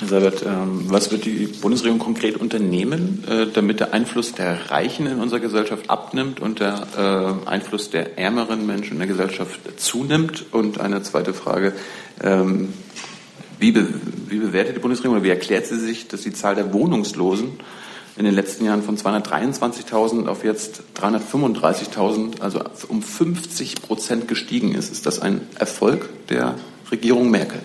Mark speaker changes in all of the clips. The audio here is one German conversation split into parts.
Speaker 1: Herr Seibert, ähm, was wird die Bundesregierung konkret unternehmen, äh, damit der Einfluss der Reichen in unserer Gesellschaft abnimmt und der äh, Einfluss der ärmeren Menschen in der Gesellschaft zunimmt? Und eine zweite Frage, ähm, wie, bewertet die Bundesregierung oder wie erklärt sie sich, dass die Zahl der Wohnungslosen in den letzten Jahren von 223.000 auf jetzt 335.000, also um 50 Prozent gestiegen ist? Ist das ein Erfolg der Regierung Merkel?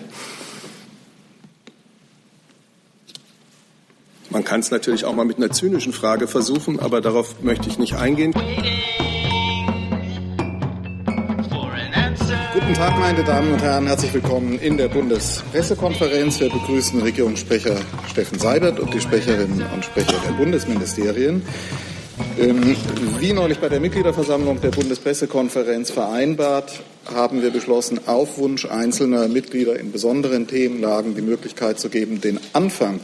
Speaker 2: Man kann es natürlich auch mal mit einer zynischen Frage versuchen, aber darauf möchte ich nicht eingehen.
Speaker 3: Guten Tag, meine Damen und Herren. Herzlich willkommen in der Bundespressekonferenz. Wir begrüßen Regierungssprecher Steffen Seibert und die Sprecherinnen und Sprecher der Bundesministerien. Ähm, wie neulich bei der Mitgliederversammlung der Bundespressekonferenz vereinbart, haben wir beschlossen, auf Wunsch einzelner Mitglieder in besonderen Themenlagen die Möglichkeit zu geben, den Anfang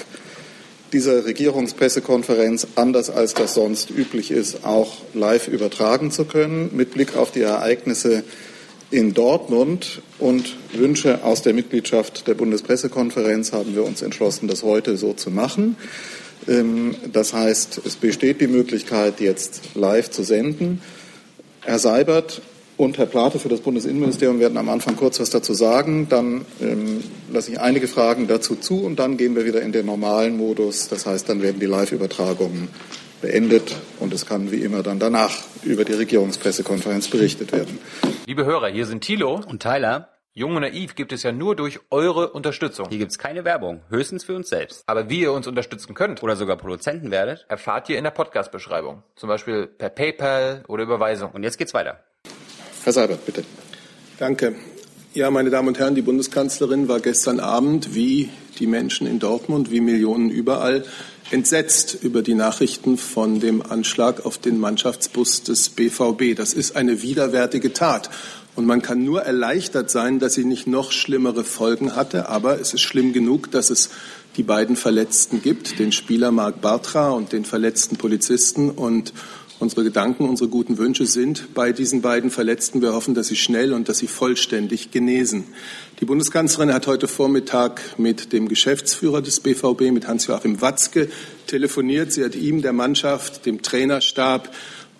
Speaker 3: dieser Regierungspressekonferenz, anders als das sonst üblich ist, auch live übertragen zu können, mit Blick auf die Ereignisse in Dortmund und Wünsche aus der Mitgliedschaft der Bundespressekonferenz haben wir uns entschlossen, das heute so zu machen. Ähm, das heißt, es besteht die Möglichkeit, jetzt live zu senden. Herr Seibert und Herr Plate für das Bundesinnenministerium werden am Anfang kurz was dazu sagen. Dann ähm, lasse ich einige Fragen dazu zu und dann gehen wir wieder in den normalen Modus. Das heißt, dann werden die Live-Übertragungen beendet und es kann wie immer dann danach über die Regierungspressekonferenz berichtet werden.
Speaker 4: Liebe Hörer, hier sind Thilo und Tyler. Jung und naiv gibt es ja nur durch eure Unterstützung.
Speaker 5: Hier gibt es keine Werbung, höchstens für uns selbst.
Speaker 4: Aber wie ihr uns unterstützen könnt
Speaker 5: oder sogar Produzenten werdet,
Speaker 4: erfahrt ihr in der Podcast-Beschreibung. Zum Beispiel per PayPal oder Überweisung.
Speaker 5: Und jetzt geht's weiter.
Speaker 3: Herr Seibert, bitte.
Speaker 2: Danke. Ja, meine Damen und Herren, die Bundeskanzlerin war gestern Abend, wie die Menschen in Dortmund, wie Millionen überall, entsetzt über die Nachrichten von dem Anschlag auf den Mannschaftsbus des BVB. Das ist eine widerwärtige Tat. Und man kann nur erleichtert sein, dass sie nicht noch schlimmere Folgen hatte. Aber es ist schlimm genug, dass es die beiden Verletzten gibt, den Spieler Marc Bartra und den verletzten Polizisten. Und Unsere Gedanken, unsere guten Wünsche sind bei diesen beiden Verletzten. Wir hoffen, dass sie schnell und dass sie vollständig genesen. Die Bundeskanzlerin hat heute Vormittag mit dem Geschäftsführer des BVB, mit Hans-Joachim Watzke, telefoniert. Sie hat ihm, der Mannschaft, dem Trainerstab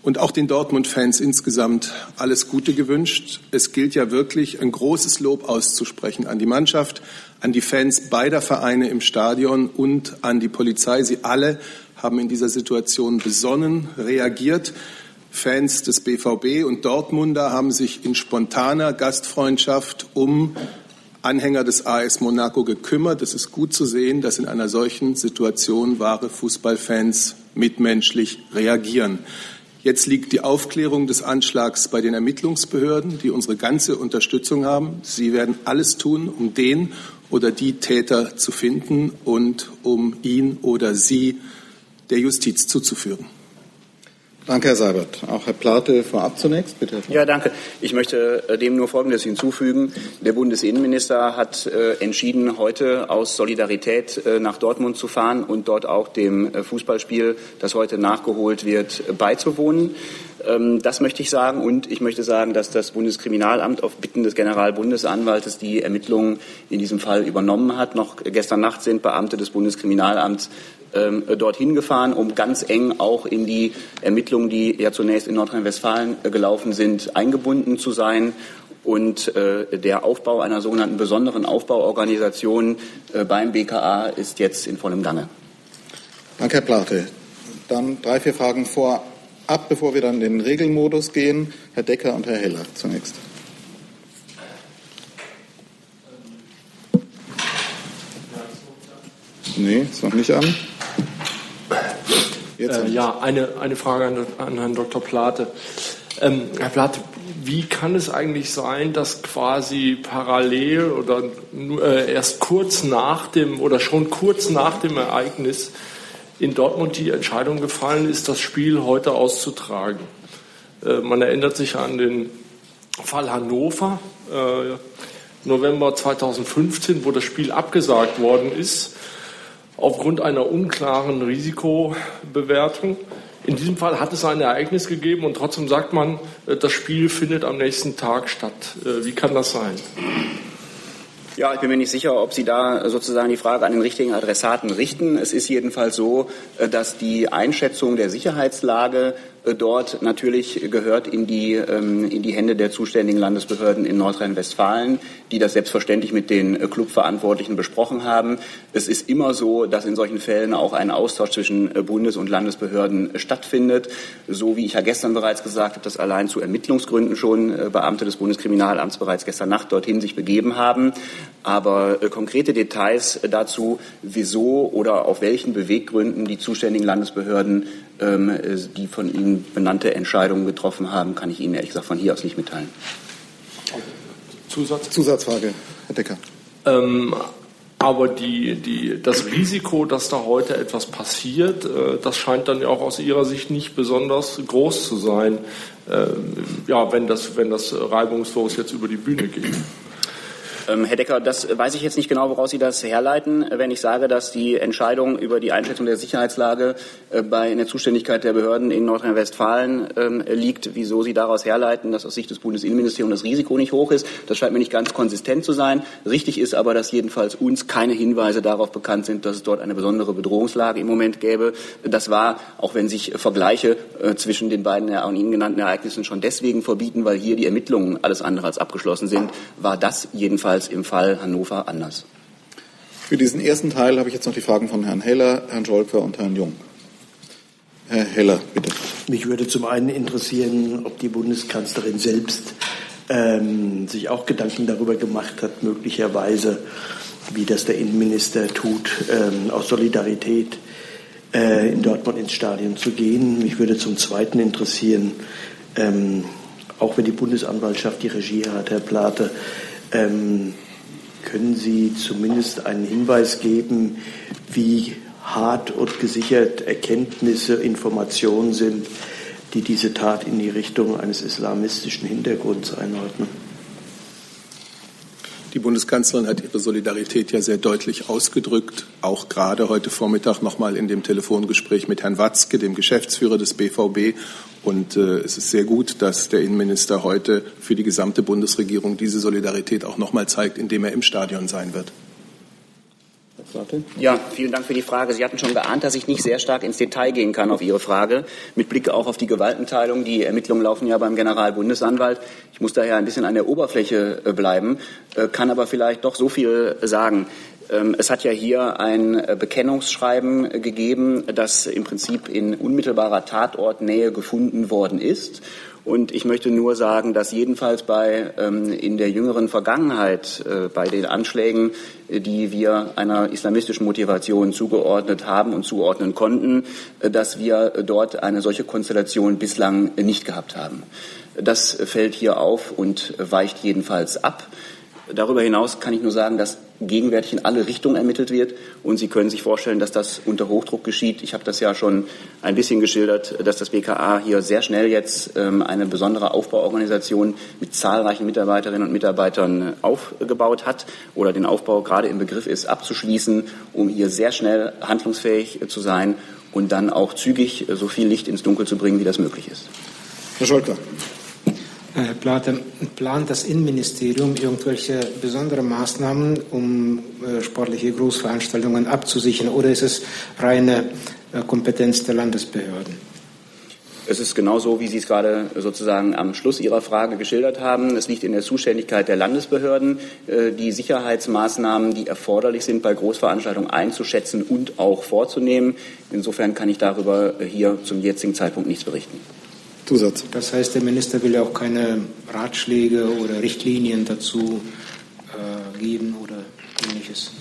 Speaker 2: und auch den Dortmund-Fans insgesamt alles Gute gewünscht. Es gilt ja wirklich, ein großes Lob auszusprechen an die Mannschaft, an die Fans beider Vereine im Stadion und an die Polizei. Sie alle haben in dieser Situation besonnen reagiert. Fans des BVB und Dortmunder haben sich in spontaner Gastfreundschaft um Anhänger des AS Monaco gekümmert. Es ist gut zu sehen, dass in einer solchen Situation wahre Fußballfans mitmenschlich reagieren. Jetzt liegt die Aufklärung des Anschlags bei den Ermittlungsbehörden, die unsere ganze Unterstützung haben. Sie werden alles tun, um den oder die Täter zu finden und um ihn oder sie der Justiz zuzuführen.
Speaker 3: Danke, Herr Seibert. Auch Herr Plate vorab zunächst, bitte.
Speaker 6: Ja, danke. Ich möchte äh, dem nur Folgendes hinzufügen. Der Bundesinnenminister hat äh, entschieden, heute aus Solidarität äh, nach Dortmund zu fahren und dort auch dem Fußballspiel, das heute nachgeholt wird, beizuwohnen. Ähm, das möchte ich sagen. Und ich möchte sagen, dass das Bundeskriminalamt auf Bitten des Generalbundesanwaltes die Ermittlungen in diesem Fall übernommen hat. Noch gestern Nacht sind Beamte des Bundeskriminalamts ähm, dorthin gefahren, um ganz eng auch in die Ermittlungen, die ja zunächst in Nordrhein-Westfalen äh, gelaufen sind, eingebunden zu sein. Und äh, der Aufbau einer sogenannten besonderen Aufbauorganisation äh, beim BKA ist jetzt in vollem Gange.
Speaker 3: Danke, Herr Plate. Dann drei, vier Fragen vorab, bevor wir dann in den Regelmodus gehen. Herr Decker und Herr Heller zunächst. Nee, ist noch nicht an.
Speaker 7: Äh, ja, eine, eine Frage an, an Herrn Dr. Plate. Ähm, Herr Plate, wie kann es eigentlich sein, dass quasi parallel oder äh, erst kurz nach dem oder schon kurz nach dem Ereignis in Dortmund die Entscheidung gefallen ist, das Spiel heute auszutragen? Äh, man erinnert sich an den Fall Hannover, äh, November 2015, wo das Spiel abgesagt worden ist aufgrund einer unklaren Risikobewertung. In diesem Fall hat es ein Ereignis gegeben und trotzdem sagt man, äh, das Spiel findet am nächsten Tag statt. Äh, wie kann das sein?
Speaker 6: Ja, ich bin mir nicht sicher, ob Sie da sozusagen die Frage an den richtigen Adressaten richten. Es ist jedenfalls so, äh, dass die Einschätzung der Sicherheitslage dort natürlich gehört in die, ähm, in die Hände der zuständigen Landesbehörden in Nordrhein-Westfalen, die das selbstverständlich mit den äh, Clubverantwortlichen besprochen haben. Es ist immer so, dass in solchen Fällen auch ein Austausch zwischen Bundes- und Landesbehörden stattfindet. So wie ich ja gestern bereits gesagt habe, dass allein zu Ermittlungsgründen schon Beamte des Bundeskriminalamts bereits gestern Nacht dorthin sich begeben haben. Aber äh, konkrete Details dazu, wieso oder auf welchen Beweggründen die zuständigen Landesbehörden ähm, äh, die von Ihnen benannte Entscheidungen getroffen haben, kann ich Ihnen ehrlich gesagt von hier aus nicht mitteilen.
Speaker 3: Zusatz? Zusatzfrage, Herr Decker.
Speaker 7: Ähm, aber die, die, das Risiko, dass da heute etwas passiert, äh, das scheint dann ja auch aus Ihrer Sicht nicht besonders groß zu sein, äh, ja, wenn das, wenn das reibungslos jetzt über die Bühne geht.
Speaker 6: Ähm, Herr Decker, das weiß ich jetzt nicht genau, woraus Sie das herleiten, wenn ich sage, dass die Entscheidung über die Einschätzung der Sicherheitslage äh, bei in der Zuständigkeit der Behörden in Nordrhein-Westfalen ähm, liegt. Wieso Sie daraus herleiten, dass aus Sicht des Bundesinnenministeriums das Risiko nicht hoch ist, das scheint mir nicht ganz konsistent zu sein. Richtig ist aber, dass jedenfalls uns keine Hinweise darauf bekannt sind, dass es dort eine besondere Bedrohungslage im Moment gäbe. Das war, auch wenn sich Vergleiche äh, zwischen den beiden an Ihnen genannten Ereignissen schon deswegen verbieten, weil hier die Ermittlungen alles andere als abgeschlossen sind, war das jedenfalls jedenfalls im Fall Hannover anders.
Speaker 3: Für diesen ersten Teil habe ich jetzt noch die Fragen von Herrn Heller, Herrn Scholker und Herrn Jung. Herr Heller, bitte.
Speaker 8: Mich würde zum einen interessieren, ob die Bundeskanzlerin selbst ähm, sich auch Gedanken darüber gemacht hat, möglicherweise, wie das der Innenminister tut, ähm, aus Solidarität äh, in Dortmund ins Stadion zu gehen. Mich würde zum Zweiten interessieren, ähm, auch wenn die Bundesanwaltschaft die Regie hat, Herr Plate, ähm, können Sie zumindest einen Hinweis geben, wie hart und gesichert Erkenntnisse, Informationen sind, die diese Tat in die Richtung eines islamistischen Hintergrunds einordnen?
Speaker 2: Die Bundeskanzlerin hat ihre Solidarität ja sehr deutlich ausgedrückt, auch gerade heute Vormittag nochmal in dem Telefongespräch mit Herrn Watzke, dem Geschäftsführer des BVB. Und äh, es ist sehr gut, dass der Innenminister heute für die gesamte Bundesregierung diese Solidarität auch nochmal zeigt, indem er im Stadion sein wird.
Speaker 6: Ja, vielen Dank für die Frage. Sie hatten schon geahnt, dass ich nicht sehr stark ins Detail gehen kann auf Ihre Frage. Mit Blick auch auf die Gewaltenteilung. Die Ermittlungen laufen ja beim Generalbundesanwalt. Ich muss daher ein bisschen an der Oberfläche äh, bleiben, äh, kann aber vielleicht doch so viel sagen. Ähm, es hat ja hier ein äh, Bekennungsschreiben gegeben, das im Prinzip in unmittelbarer Tatortnähe gefunden worden ist. Und ich möchte nur sagen, dass jedenfalls bei ähm, in der jüngeren Vergangenheit äh, bei den Anschlägen, äh, die wir einer islamistischen Motivation zugeordnet haben und zuordnen konnten, äh, dass wir dort eine solche Konstellation bislang nicht gehabt haben. Das fällt hier auf und weicht jedenfalls ab. Darüber hinaus kann ich nur sagen, dass gegenwärtig in alle Richtungen ermittelt wird. Und Sie können sich vorstellen, dass das unter Hochdruck geschieht. Ich habe das ja schon ein bisschen geschildert, dass das BKA hier sehr schnell jetzt ähm, eine besondere Aufbauorganisation mit zahlreichen Mitarbeiterinnen und Mitarbeitern aufgebaut hat oder den Aufbau gerade im Begriff ist abzuschließen, um hier sehr schnell handlungsfähig zu sein und dann auch zügig so viel Licht ins Dunkel zu bringen, wie das möglich ist.
Speaker 3: Herr Scholker.
Speaker 9: Herr Plate, plant das Innenministerium irgendwelche besondere Maßnahmen, um äh, sportliche Großveranstaltungen abzusichern, oder ist es reine äh, Kompetenz der Landesbehörden?
Speaker 6: Es ist genau so, wie Sie es gerade sozusagen am Schluss Ihrer Frage geschildert haben. Es liegt in der Zuständigkeit der Landesbehörden, äh, die Sicherheitsmaßnahmen, die erforderlich sind, bei Großveranstaltungen einzuschätzen und auch vorzunehmen. Insofern kann ich darüber hier zum jetzigen Zeitpunkt nichts berichten.
Speaker 3: Zusatz.
Speaker 9: Das heißt, der Minister will auch keine Ratschläge oder Richtlinien dazu äh, geben oder ähnliches.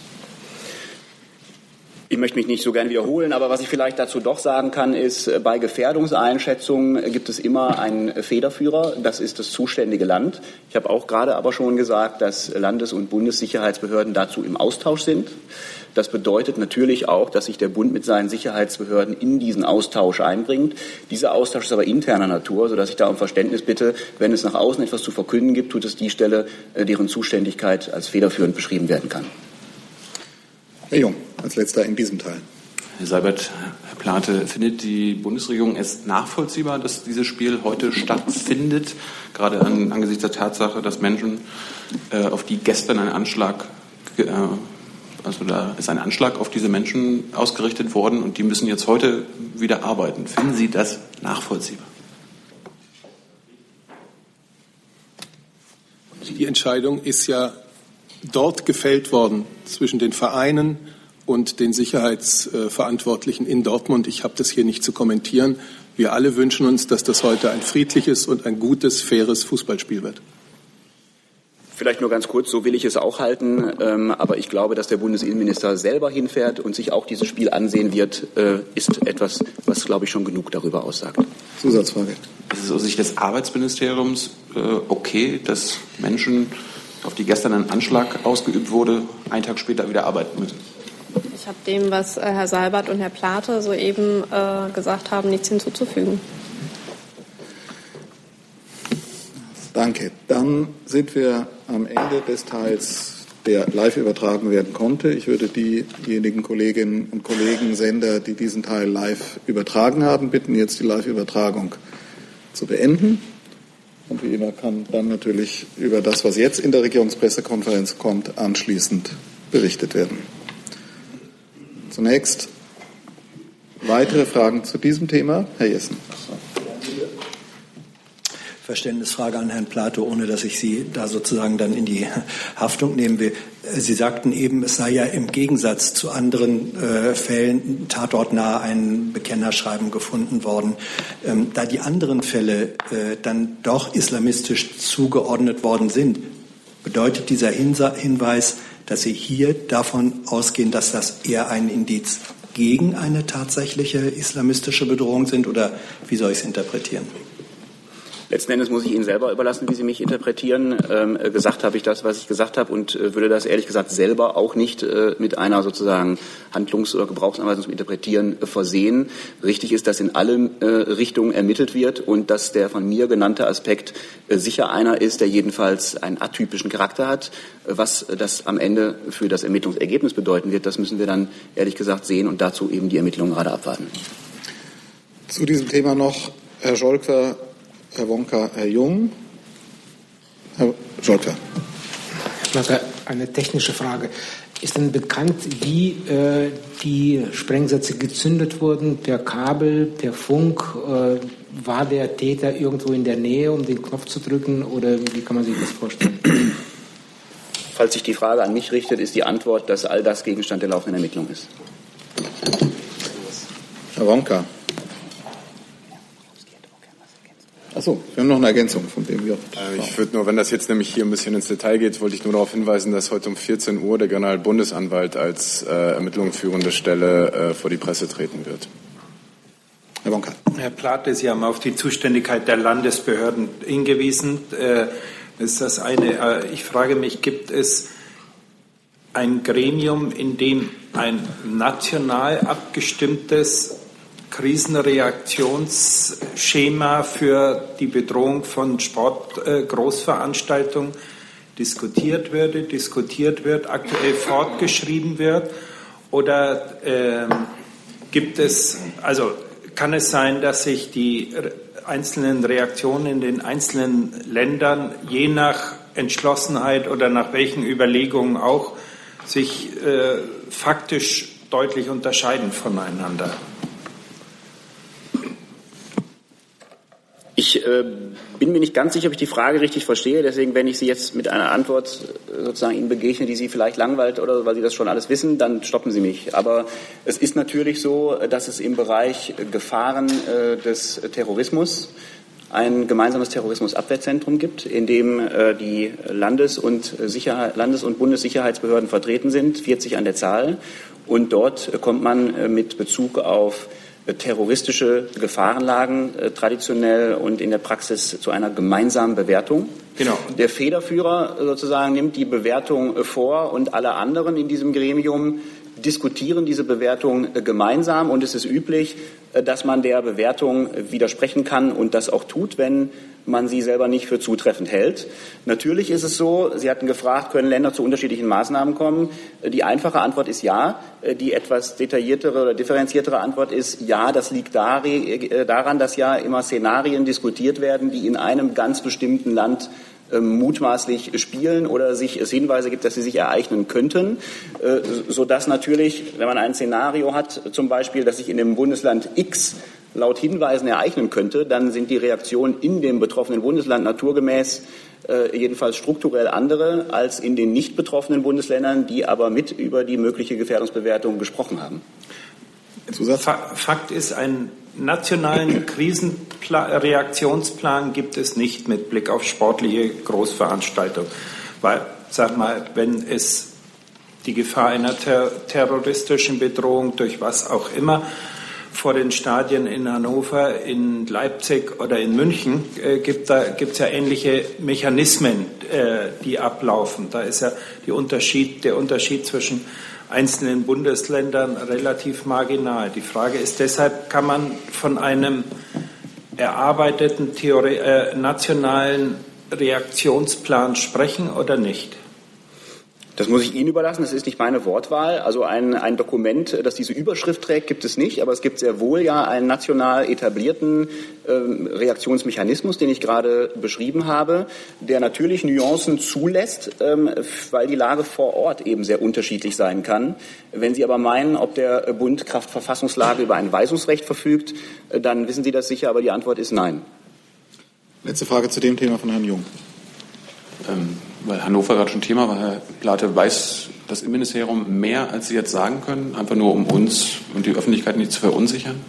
Speaker 6: Ich möchte mich nicht so gern wiederholen, aber was ich vielleicht dazu doch sagen kann, ist, äh, bei Gefährdungseinschätzungen gibt es immer einen Federführer, das ist das zuständige Land. Ich habe auch gerade aber schon gesagt, dass Landes- und Bundessicherheitsbehörden dazu im Austausch sind. Das bedeutet natürlich auch, dass sich der Bund mit seinen Sicherheitsbehörden in diesen Austausch einbringt. Dieser Austausch ist aber interner Natur, sodass ich da um Verständnis bitte, wenn es nach außen etwas zu verkünden gibt, tut es die Stelle, äh, deren Zuständigkeit als federführend beschrieben werden kann.
Speaker 3: Herr Jung, als letzter in diesem Teil.
Speaker 1: Herr Seibert, Herr Plate, findet die Bundesregierung es nachvollziehbar, dass dieses Spiel heute stattfindet, gerade an, angesichts der Tatsache, dass Menschen, äh, auf die gestern ein Anschlag also da ist ein Anschlag auf diese Menschen ausgerichtet worden und die müssen jetzt heute wieder arbeiten. Finden Sie das nachvollziehbar?
Speaker 2: Die Entscheidung ist ja dort gefällt worden zwischen den Vereinen und den Sicherheitsverantwortlichen in Dortmund. Ich habe das hier nicht zu kommentieren. Wir alle wünschen uns, dass das heute ein friedliches und ein gutes, faires Fußballspiel wird.
Speaker 6: Vielleicht nur ganz kurz, so will ich es auch halten. Ähm, aber ich glaube, dass der Bundesinnenminister selber hinfährt und sich auch dieses Spiel ansehen wird, äh, ist etwas, was, glaube ich, schon genug darüber aussagt.
Speaker 3: Zusatzfrage.
Speaker 1: Ist es aus Sicht des Arbeitsministeriums äh, okay, dass Menschen, auf die gestern ein Anschlag ausgeübt wurde, einen Tag später wieder arbeiten müssen?
Speaker 10: Ich habe dem, was äh, Herr Seibert und Herr Plate soeben äh, gesagt haben, nichts hinzuzufügen.
Speaker 3: Danke. Dann sind wir am Ende des Teils, der live übertragen werden konnte. Ich würde diejenigen Kolleginnen und Kollegen, Sender, die diesen Teil live übertragen haben, bitten, jetzt die Live-Übertragung zu beenden. Und wie immer kann dann natürlich über das, was jetzt in der Regierungspressekonferenz kommt, anschließend berichtet werden. Zunächst weitere Fragen zu diesem Thema. Herr Jessen.
Speaker 11: Verständnisfrage an Herrn Plato, ohne dass ich Sie da sozusagen dann in die Haftung nehmen will. Sie sagten eben, es sei ja im Gegensatz zu anderen äh, Fällen tatortnah ein Bekennerschreiben gefunden worden. Ähm, da die anderen Fälle äh, dann doch islamistisch zugeordnet worden sind, bedeutet dieser Hinweis, dass Sie hier davon ausgehen, dass das eher ein Indiz gegen eine tatsächliche islamistische Bedrohung sind oder wie soll ich es interpretieren?
Speaker 6: Letzten Endes muss ich Ihnen selber überlassen, wie Sie mich interpretieren. Ähm, äh, gesagt habe ich das, was ich gesagt habe und äh, würde das ehrlich gesagt selber auch nicht äh, mit einer sozusagen Handlungs- oder Gebrauchsanweisung zum Interpretieren äh, versehen. Richtig ist, dass in alle äh, Richtungen ermittelt wird und dass der von mir genannte Aspekt äh, sicher einer ist, der jedenfalls einen atypischen Charakter hat. Was das am Ende für das Ermittlungsergebnis bedeuten wird, das müssen wir dann ehrlich gesagt sehen und dazu eben die Ermittlungen gerade abwarten.
Speaker 3: Zu diesem Thema noch Herr Scholker Herr Wonka, Herr Jung. Herr Scholker.
Speaker 9: Eine technische Frage. Ist denn bekannt, wie äh, die Sprengsätze gezündet wurden? Per Kabel, per Funk? Äh, war der Täter irgendwo in der Nähe, um den Knopf zu drücken? Oder wie kann man sich das vorstellen?
Speaker 6: Falls sich die Frage an mich richtet, ist die Antwort, dass all das Gegenstand der laufenden Ermittlung ist.
Speaker 3: Herr Wonka. Achso, wir haben noch eine Ergänzung von BMJ.
Speaker 12: Äh, ich würde nur, wenn das jetzt nämlich hier ein bisschen ins Detail geht, wollte ich nur darauf hinweisen, dass heute um 14 Uhr der Generalbundesanwalt als äh, ermittlungsführende Stelle äh, vor die Presse treten wird.
Speaker 3: Herr Bonka.
Speaker 13: Herr Plate, Sie haben auf die Zuständigkeit der Landesbehörden hingewiesen. Äh, ist das eine, äh, ich frage mich, gibt es ein Gremium, in dem ein national abgestimmtes Krisenreaktionsschema für die Bedrohung von Sportgroßveranstaltungen diskutiert würde, diskutiert wird, aktuell fortgeschrieben wird? Oder äh, gibt es, also kann es sein, dass sich die einzelnen Reaktionen in den einzelnen Ländern je nach Entschlossenheit oder nach welchen Überlegungen auch sich äh, faktisch deutlich unterscheiden voneinander?
Speaker 6: Ich äh, bin mir nicht ganz sicher, ob ich die Frage richtig verstehe. Deswegen, wenn ich Sie jetzt mit einer Antwort äh, sozusagen Ihnen begegne, die Sie vielleicht langweilt oder weil Sie das schon alles wissen, dann stoppen Sie mich. Aber es ist natürlich so, dass es im Bereich Gefahren äh, des Terrorismus ein gemeinsames Terrorismusabwehrzentrum gibt, in dem äh, die Landes- und, Sicherheit, Landes und Bundessicherheitsbehörden vertreten sind, 40 an der Zahl. Und dort kommt man mit Bezug auf terroristische Gefahrenlagen äh, traditionell und in der Praxis zu einer gemeinsamen Bewertung. Genau. Der Federführer sozusagen nimmt die Bewertung äh, vor und alle anderen in diesem Gremium diskutieren diese Bewertung äh, gemeinsam und es ist üblich, äh, dass man der Bewertung widersprechen kann und das auch tut, wenn man sie selber nicht für zutreffend hält. Natürlich ist es so, Sie hatten gefragt, können Länder zu unterschiedlichen Maßnahmen kommen? Die einfache Antwort ist ja. Die etwas detailliertere oder differenziertere Antwort ist ja. Das liegt daran, dass ja immer Szenarien diskutiert werden, die in einem ganz bestimmten Land mutmaßlich spielen oder sich es Hinweise gibt, dass sie sich ereignen könnten, äh, sodass natürlich, wenn man ein Szenario hat, zum Beispiel, dass sich in dem Bundesland X laut Hinweisen ereignen könnte, dann sind die Reaktionen in dem betroffenen Bundesland naturgemäß äh, jedenfalls strukturell andere als in den nicht betroffenen Bundesländern, die aber mit über die mögliche Gefährdungsbewertung gesprochen haben.
Speaker 13: Fakt ist, einen nationalen Krisenreaktionsplan gibt es nicht mit Blick auf sportliche Großveranstaltungen. Weil, sag mal, wenn es die Gefahr einer ter terroristischen Bedrohung durch was auch immer vor den Stadien in Hannover, in Leipzig oder in München äh, gibt da gibt's ja ähnliche Mechanismen, äh, die ablaufen. Da ist ja Unterschied, der Unterschied zwischen einzelnen Bundesländern relativ marginal. Die Frage ist deshalb, kann man von einem erarbeiteten Theorie, äh, nationalen Reaktionsplan sprechen oder nicht?
Speaker 6: Das muss ich Ihnen überlassen, das ist nicht meine Wortwahl. Also ein, ein Dokument, das diese Überschrift trägt, gibt es nicht, aber es gibt sehr wohl ja einen national etablierten ähm, Reaktionsmechanismus, den ich gerade beschrieben habe, der natürlich Nuancen zulässt, ähm, weil die Lage vor Ort eben sehr unterschiedlich sein kann. Wenn Sie aber meinen, ob der Bund Kraftverfassungslage über ein Weisungsrecht verfügt, äh, dann wissen Sie das sicher, aber die Antwort ist nein.
Speaker 3: Letzte Frage zu dem Thema von Herrn Jung.
Speaker 1: Ähm weil Hannover gerade schon Thema war, Herr Plate, weiß das Innenministerium mehr, als Sie jetzt sagen können, einfach nur um uns und die Öffentlichkeit nicht zu verunsichern?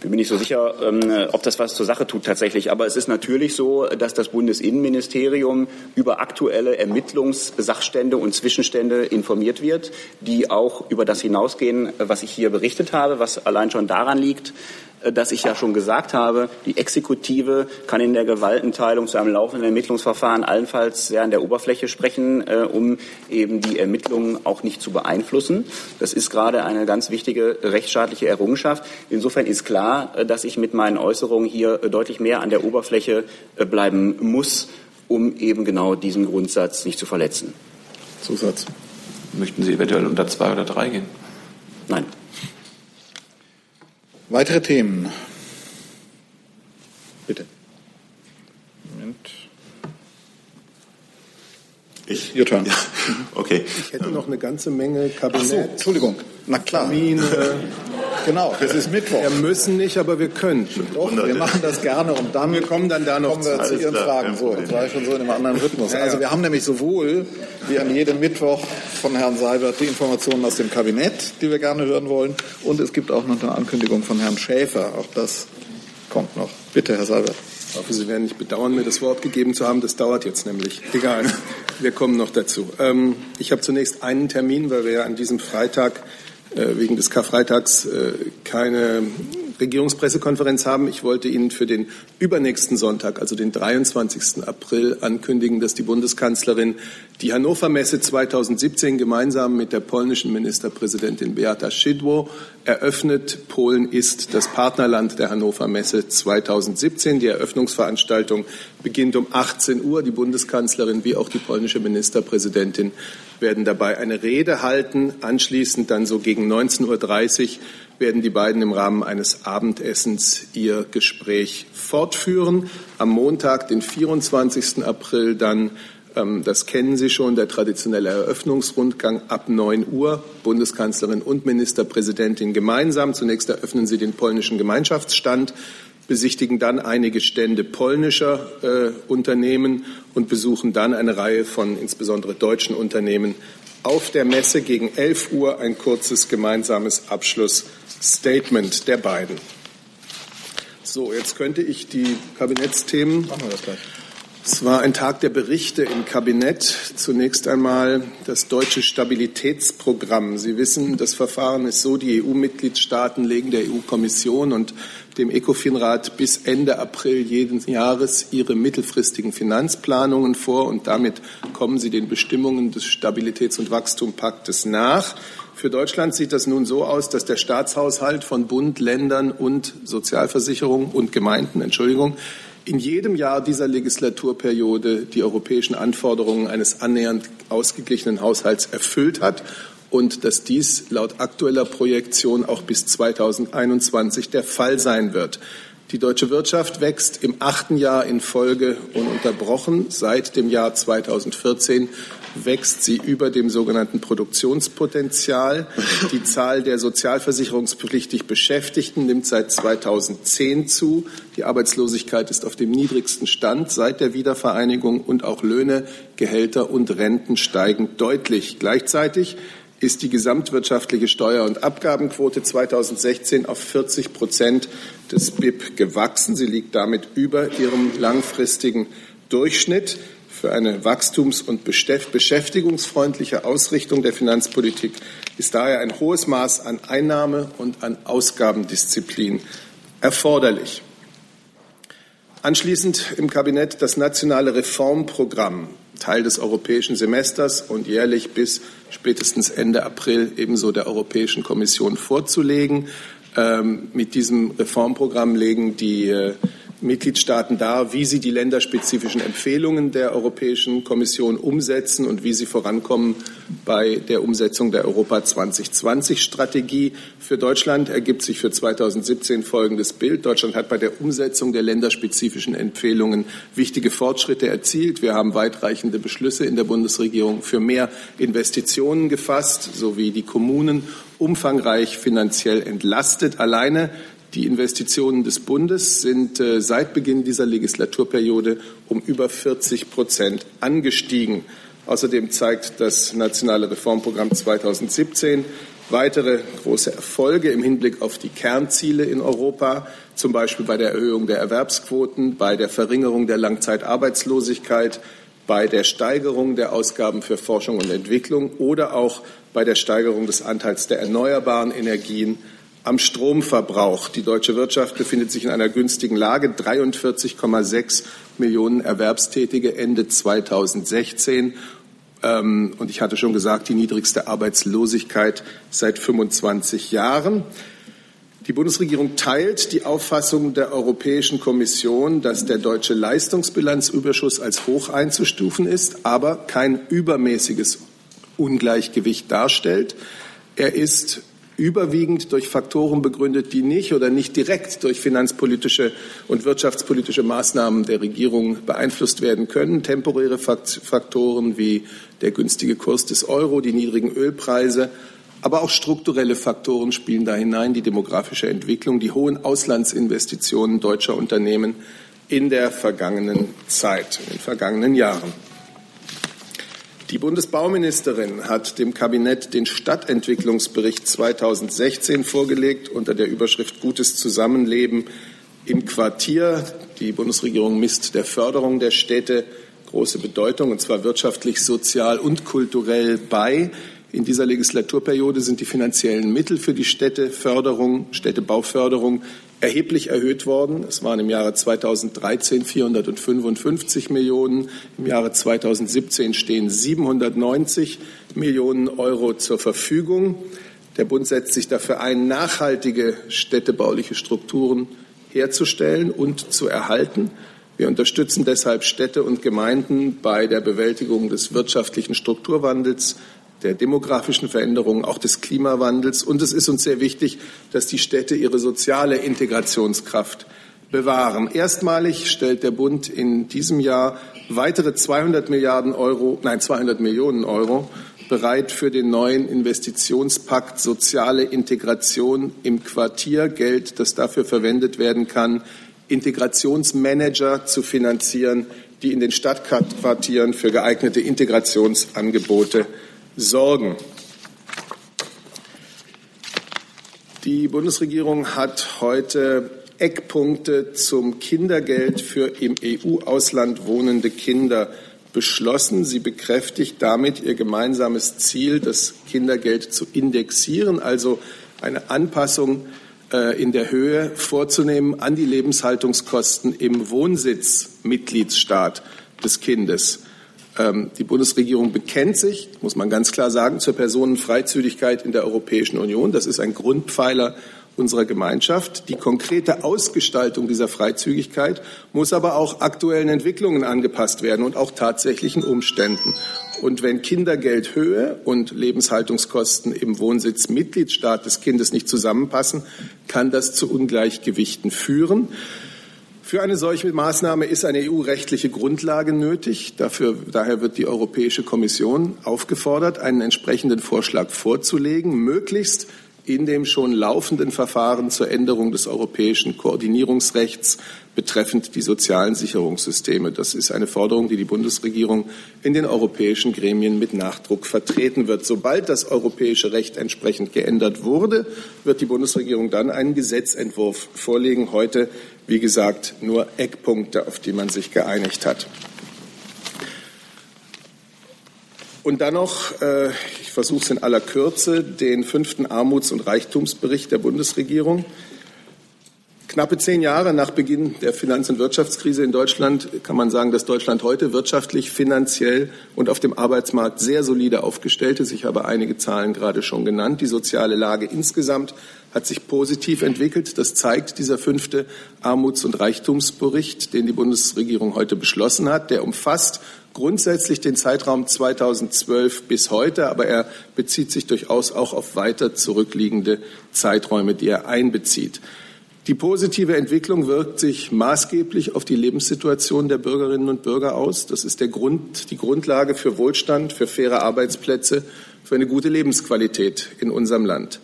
Speaker 6: bin mir nicht so sicher, ähm, ob das was zur Sache tut tatsächlich. Aber es ist natürlich so, dass das Bundesinnenministerium über aktuelle Ermittlungssachstände und Zwischenstände informiert wird, die auch über das hinausgehen, was ich hier berichtet habe, was allein schon daran liegt, dass ich ja schon gesagt habe, die Exekutive kann in der Gewaltenteilung zu einem laufenden Ermittlungsverfahren allenfalls sehr an der Oberfläche sprechen, äh, um eben die Ermittlungen auch nicht zu beeinflussen. Das ist gerade eine ganz wichtige rechtsstaatliche Errungenschaft. Insofern ist klar, äh, dass ich mit meinen Äußerungen hier deutlich mehr an der Oberfläche bleiben muss, um eben genau diesen Grundsatz nicht zu verletzen.
Speaker 3: Zusatz.
Speaker 1: Möchten Sie eventuell unter zwei oder drei gehen?
Speaker 6: Nein.
Speaker 3: Weitere Themen?
Speaker 2: Ich? Ihr Turn. Ja. Okay. Ich hätte noch eine ganze Menge Kabinett. Ach so,
Speaker 3: Entschuldigung. Na klar. Termine. genau, das ist Mittwoch.
Speaker 2: Wir müssen nicht, aber wir können.
Speaker 3: Doch, wir machen das gerne und dann wir kommen dann da noch kommen wir zu Ihren klar. Fragen. So, das war schon so in einem anderen Rhythmus. Ja. Also wir haben nämlich sowohl wie an jedem Mittwoch von Herrn Seibert die Informationen aus dem Kabinett, die wir gerne hören wollen, und es gibt auch noch eine Ankündigung von Herrn Schäfer. Auch das kommt noch. Bitte, Herr Seibert.
Speaker 2: Ich hoffe, Sie werden nicht bedauern, mir das Wort gegeben zu haben. Das dauert jetzt nämlich. Egal, wir kommen noch dazu. Ähm, ich habe zunächst einen Termin, weil wir ja an diesem Freitag äh, wegen des Karfreitags äh, keine Regierungspressekonferenz haben. Ich wollte Ihnen für den übernächsten Sonntag, also den 23. April, ankündigen, dass die Bundeskanzlerin die Hannover Messe 2017 gemeinsam mit der polnischen Ministerpräsidentin Beata Szydło eröffnet. Polen ist das Partnerland der Hannover Messe 2017. Die Eröffnungsveranstaltung beginnt um 18 Uhr. Die Bundeskanzlerin wie auch die polnische Ministerpräsidentin werden dabei eine Rede halten. Anschließend dann so gegen 19.30 Uhr werden die beiden im Rahmen eines Abendessens ihr Gespräch fortführen. Am Montag, den 24. April, dann, ähm, das kennen Sie schon, der traditionelle Eröffnungsrundgang ab 9 Uhr. Bundeskanzlerin und Ministerpräsidentin gemeinsam. Zunächst eröffnen Sie den polnischen Gemeinschaftsstand besichtigen dann einige Stände polnischer äh, Unternehmen und besuchen dann eine Reihe von insbesondere deutschen Unternehmen auf der Messe gegen 11 Uhr ein kurzes gemeinsames Abschlussstatement der beiden. So, jetzt könnte ich die Kabinettsthemen. Machen wir das gleich. Es war ein Tag der Berichte im Kabinett. Zunächst einmal das deutsche Stabilitätsprogramm. Sie wissen, das Verfahren ist so, die EU-Mitgliedstaaten legen der EU-Kommission und dem ECOFIN-Rat bis Ende April jeden Jahres ihre mittelfristigen Finanzplanungen vor und damit kommen sie den Bestimmungen des Stabilitäts- und Wachstumspaktes nach. Für Deutschland sieht das nun so aus, dass der Staatshaushalt von Bund, Ländern und Sozialversicherungen und Gemeinden, Entschuldigung, in jedem Jahr dieser Legislaturperiode die europäischen Anforderungen eines annähernd ausgeglichenen Haushalts erfüllt hat und dass dies laut aktueller Projektion auch bis 2021 der Fall sein wird. Die deutsche Wirtschaft wächst im achten Jahr in Folge ununterbrochen. Seit dem Jahr 2014 wächst sie über dem sogenannten Produktionspotenzial. Die Zahl der sozialversicherungspflichtig Beschäftigten nimmt seit 2010 zu. Die Arbeitslosigkeit ist auf dem niedrigsten Stand seit der Wiedervereinigung und auch Löhne, Gehälter und Renten steigen deutlich. Gleichzeitig ist die gesamtwirtschaftliche Steuer- und Abgabenquote 2016 auf 40 Prozent des BIP gewachsen. Sie liegt damit über ihrem langfristigen Durchschnitt. Für eine wachstums- und beschäftigungsfreundliche Ausrichtung der Finanzpolitik ist daher ein hohes Maß an Einnahme- und an Ausgabendisziplin erforderlich. Anschließend im Kabinett das nationale Reformprogramm Teil des europäischen Semesters und jährlich bis spätestens Ende April ebenso der Europäischen Kommission vorzulegen. Ähm, mit diesem Reformprogramm legen die äh, Mitgliedstaaten dar, wie sie die länderspezifischen Empfehlungen der Europäischen Kommission umsetzen und wie sie vorankommen bei der Umsetzung der Europa 2020 Strategie. Für Deutschland ergibt sich für 2017 folgendes Bild. Deutschland hat bei der Umsetzung der länderspezifischen Empfehlungen wichtige Fortschritte erzielt. Wir haben weitreichende Beschlüsse in der Bundesregierung für mehr Investitionen gefasst, sowie die Kommunen umfangreich finanziell entlastet. Alleine die Investitionen des Bundes sind äh, seit Beginn dieser Legislaturperiode um über 40 Prozent angestiegen. Außerdem zeigt das nationale Reformprogramm 2017 weitere große Erfolge im Hinblick auf die Kernziele in Europa, zum Beispiel bei der Erhöhung der Erwerbsquoten, bei der Verringerung der Langzeitarbeitslosigkeit, bei der Steigerung der Ausgaben für Forschung und Entwicklung oder auch bei der Steigerung des Anteils der erneuerbaren Energien am Stromverbrauch. Die deutsche Wirtschaft befindet sich in einer günstigen Lage. 43,6 Millionen Erwerbstätige Ende 2016. Ähm, und ich hatte schon gesagt, die niedrigste Arbeitslosigkeit seit 25 Jahren. Die Bundesregierung teilt die Auffassung der Europäischen Kommission, dass der deutsche Leistungsbilanzüberschuss als hoch einzustufen ist, aber kein übermäßiges Ungleichgewicht darstellt. Er ist überwiegend durch Faktoren begründet, die nicht oder nicht direkt durch finanzpolitische und wirtschaftspolitische Maßnahmen der Regierung beeinflusst werden können. Temporäre Faktoren wie der günstige Kurs des Euro, die niedrigen Ölpreise, aber auch strukturelle Faktoren spielen da hinein, die demografische Entwicklung, die hohen Auslandsinvestitionen deutscher Unternehmen in der vergangenen Zeit, in den vergangenen Jahren. Die Bundesbauministerin hat dem Kabinett den Stadtentwicklungsbericht 2016 vorgelegt unter der Überschrift Gutes Zusammenleben im Quartier. Die Bundesregierung misst der Förderung der Städte große Bedeutung, und zwar wirtschaftlich, sozial und kulturell bei. In dieser Legislaturperiode sind die finanziellen Mittel für die Städteförderung, Städtebauförderung erheblich erhöht worden. Es waren im Jahre 2013 455 Millionen, im Jahre 2017 stehen 790 Millionen Euro zur Verfügung. Der Bund setzt sich dafür ein, nachhaltige städtebauliche Strukturen herzustellen und zu erhalten. Wir unterstützen deshalb Städte und Gemeinden bei der Bewältigung des wirtschaftlichen Strukturwandels, der demografischen Veränderungen, auch des Klimawandels. Und es ist uns sehr wichtig, dass die Städte ihre soziale Integrationskraft bewahren. Erstmalig stellt der Bund in diesem Jahr weitere 200 Milliarden Euro, nein, 200 Millionen Euro bereit für den neuen Investitionspakt soziale Integration im Quartier, Geld, das dafür verwendet werden kann, Integrationsmanager zu finanzieren, die in den Stadtquartieren für geeignete Integrationsangebote sorgen. Die Bundesregierung hat heute Eckpunkte zum Kindergeld für im EU-Ausland wohnende Kinder beschlossen. Sie bekräftigt damit ihr gemeinsames Ziel, das Kindergeld zu indexieren, also eine Anpassung äh, in der Höhe vorzunehmen an die Lebenshaltungskosten im Wohnsitzmitgliedsstaat des Kindes. Ähm, die Bundesregierung bekennt sich, muss man ganz klar sagen, zur Personenfreizügigkeit in der Europäischen Union. Das ist ein Grundpfeiler unserer Gemeinschaft. Die konkrete Ausgestaltung dieser Freizügigkeit muss aber auch aktuellen Entwicklungen angepasst werden und auch tatsächlichen Umständen. Und wenn Kindergeldhöhe und Lebenshaltungskosten im Wohnsitz Mitgliedstaat des Kindes nicht zusammenpassen, kann das zu Ungleichgewichten führen. Für eine solche Maßnahme ist eine EU-rechtliche Grundlage nötig. Dafür, daher wird die Europäische Kommission aufgefordert, einen entsprechenden Vorschlag vorzulegen, möglichst in dem schon laufenden Verfahren zur Änderung des europäischen Koordinierungsrechts betreffend die sozialen Sicherungssysteme. Das ist eine Forderung, die die Bundesregierung in den europäischen Gremien mit Nachdruck vertreten wird. Sobald das europäische Recht entsprechend geändert wurde, wird die Bundesregierung dann einen Gesetzentwurf vorlegen. Heute, wie gesagt, nur Eckpunkte, auf die man sich geeinigt hat. Und dann noch, äh, ich versuche es in aller Kürze, den fünften Armuts- und Reichtumsbericht der Bundesregierung. Knappe zehn Jahre nach Beginn der Finanz- und Wirtschaftskrise in Deutschland kann man sagen, dass Deutschland heute wirtschaftlich, finanziell und auf dem Arbeitsmarkt sehr solide aufgestellt ist. Ich habe einige Zahlen gerade schon genannt. Die soziale Lage insgesamt hat sich positiv entwickelt. Das zeigt dieser fünfte Armuts- und Reichtumsbericht, den die Bundesregierung heute beschlossen hat. Der umfasst grundsätzlich den Zeitraum 2012 bis heute, aber er bezieht sich durchaus auch auf weiter zurückliegende Zeiträume, die er einbezieht. Die positive Entwicklung wirkt sich maßgeblich auf die Lebenssituation der Bürgerinnen und Bürger aus. Das ist der Grund, die Grundlage für Wohlstand, für faire Arbeitsplätze, für eine gute Lebensqualität in unserem Land.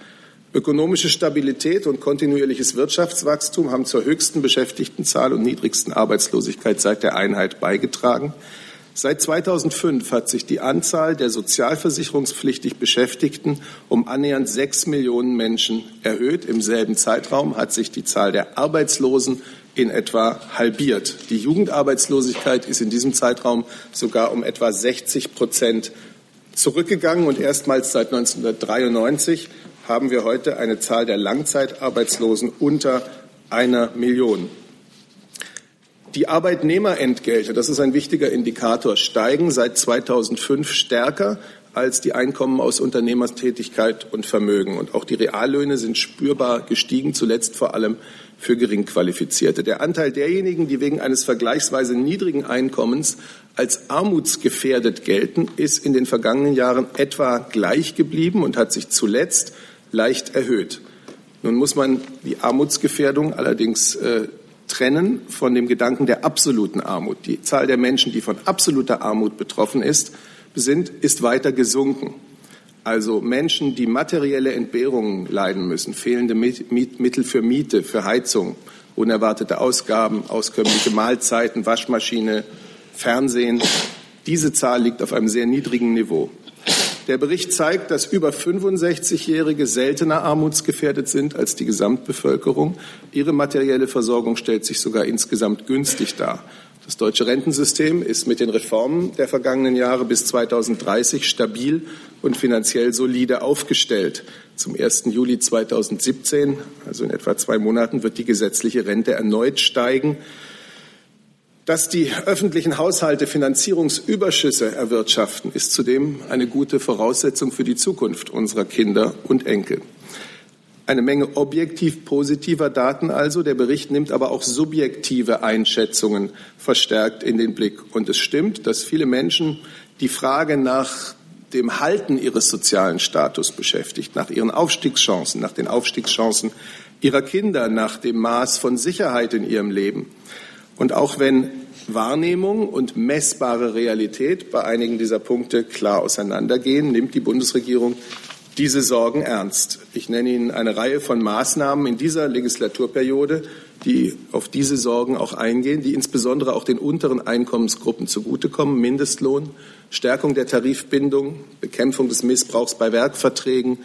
Speaker 2: Ökonomische Stabilität und kontinuierliches Wirtschaftswachstum haben zur höchsten Beschäftigtenzahl und niedrigsten Arbeitslosigkeit seit der Einheit beigetragen. Seit 2005 hat sich die Anzahl der sozialversicherungspflichtig Beschäftigten um annähernd sechs Millionen Menschen erhöht. Im selben Zeitraum hat sich die Zahl der Arbeitslosen in etwa halbiert. Die Jugendarbeitslosigkeit ist in diesem Zeitraum sogar um etwa 60 Prozent zurückgegangen und erstmals seit 1993 haben wir heute eine Zahl der Langzeitarbeitslosen unter einer Million. Die Arbeitnehmerentgelte, das ist ein wichtiger Indikator, steigen seit 2005 stärker als die Einkommen aus Unternehmertätigkeit und Vermögen. Und auch die Reallöhne sind spürbar gestiegen, zuletzt vor allem für Geringqualifizierte. Der Anteil derjenigen, die wegen eines vergleichsweise niedrigen Einkommens als armutsgefährdet gelten, ist in den vergangenen Jahren etwa gleich geblieben und hat sich zuletzt leicht erhöht. Nun muss man die Armutsgefährdung allerdings äh, trennen von dem Gedanken der absoluten Armut. Die Zahl der Menschen, die von absoluter Armut betroffen ist, sind, ist weiter gesunken. Also Menschen, die materielle Entbehrungen leiden müssen, fehlende Mittel für Miete, für Heizung, unerwartete Ausgaben, auskömmliche Mahlzeiten, Waschmaschine, Fernsehen. Diese Zahl liegt auf einem sehr niedrigen Niveau. Der Bericht zeigt, dass über 65-Jährige seltener armutsgefährdet sind als die Gesamtbevölkerung. Ihre materielle Versorgung stellt sich sogar insgesamt günstig dar. Das deutsche Rentensystem ist mit den Reformen der vergangenen Jahre bis 2030 stabil und finanziell solide aufgestellt. Zum 1. Juli 2017, also in etwa zwei Monaten, wird die gesetzliche Rente erneut steigen. Dass die öffentlichen Haushalte Finanzierungsüberschüsse erwirtschaften, ist zudem eine gute Voraussetzung für die Zukunft unserer Kinder und Enkel. Eine Menge objektiv positiver Daten also. Der Bericht nimmt aber auch subjektive Einschätzungen verstärkt in den Blick. Und es stimmt, dass viele Menschen die Frage nach dem Halten ihres sozialen Status beschäftigt, nach ihren Aufstiegschancen, nach den Aufstiegschancen ihrer Kinder, nach dem Maß von Sicherheit in ihrem Leben. Und auch wenn Wahrnehmung und messbare Realität bei einigen dieser Punkte klar auseinandergehen, nimmt die Bundesregierung diese Sorgen ernst. Ich nenne Ihnen eine Reihe von Maßnahmen in dieser Legislaturperiode, die auf diese Sorgen auch eingehen, die insbesondere auch den unteren Einkommensgruppen zugutekommen. Mindestlohn, Stärkung der Tarifbindung, Bekämpfung des Missbrauchs bei Werkverträgen,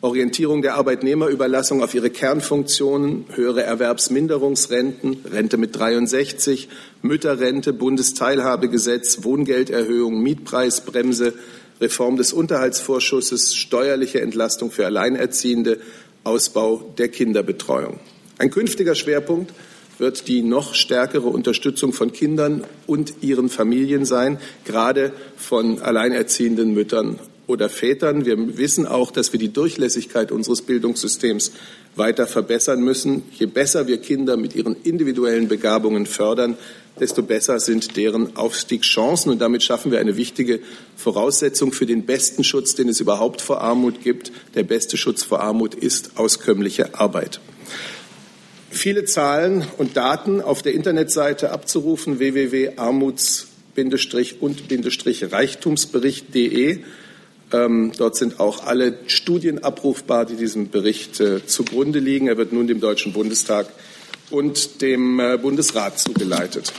Speaker 2: Orientierung der Arbeitnehmerüberlassung auf ihre Kernfunktionen, höhere Erwerbsminderungsrenten, Rente mit 63, Mütterrente, Bundesteilhabegesetz, Wohngelderhöhung, Mietpreisbremse, Reform des Unterhaltsvorschusses, steuerliche Entlastung für Alleinerziehende, Ausbau der Kinderbetreuung. Ein künftiger Schwerpunkt wird die noch stärkere Unterstützung von Kindern und ihren Familien sein, gerade von alleinerziehenden Müttern oder Vätern. Wir wissen auch, dass wir die Durchlässigkeit unseres Bildungssystems weiter verbessern müssen. Je besser wir Kinder mit ihren individuellen Begabungen fördern, desto besser sind deren Aufstiegschancen. Und damit schaffen wir eine wichtige Voraussetzung für den besten Schutz, den es überhaupt vor Armut gibt. Der beste Schutz vor Armut ist auskömmliche Arbeit. Viele Zahlen und Daten auf der Internetseite abzurufen www.armuts-und-reichtumsbericht.de. Ähm, dort sind auch alle Studien abrufbar, die diesem Bericht äh, zugrunde liegen. Er wird nun dem Deutschen Bundestag und dem äh, Bundesrat zugeleitet.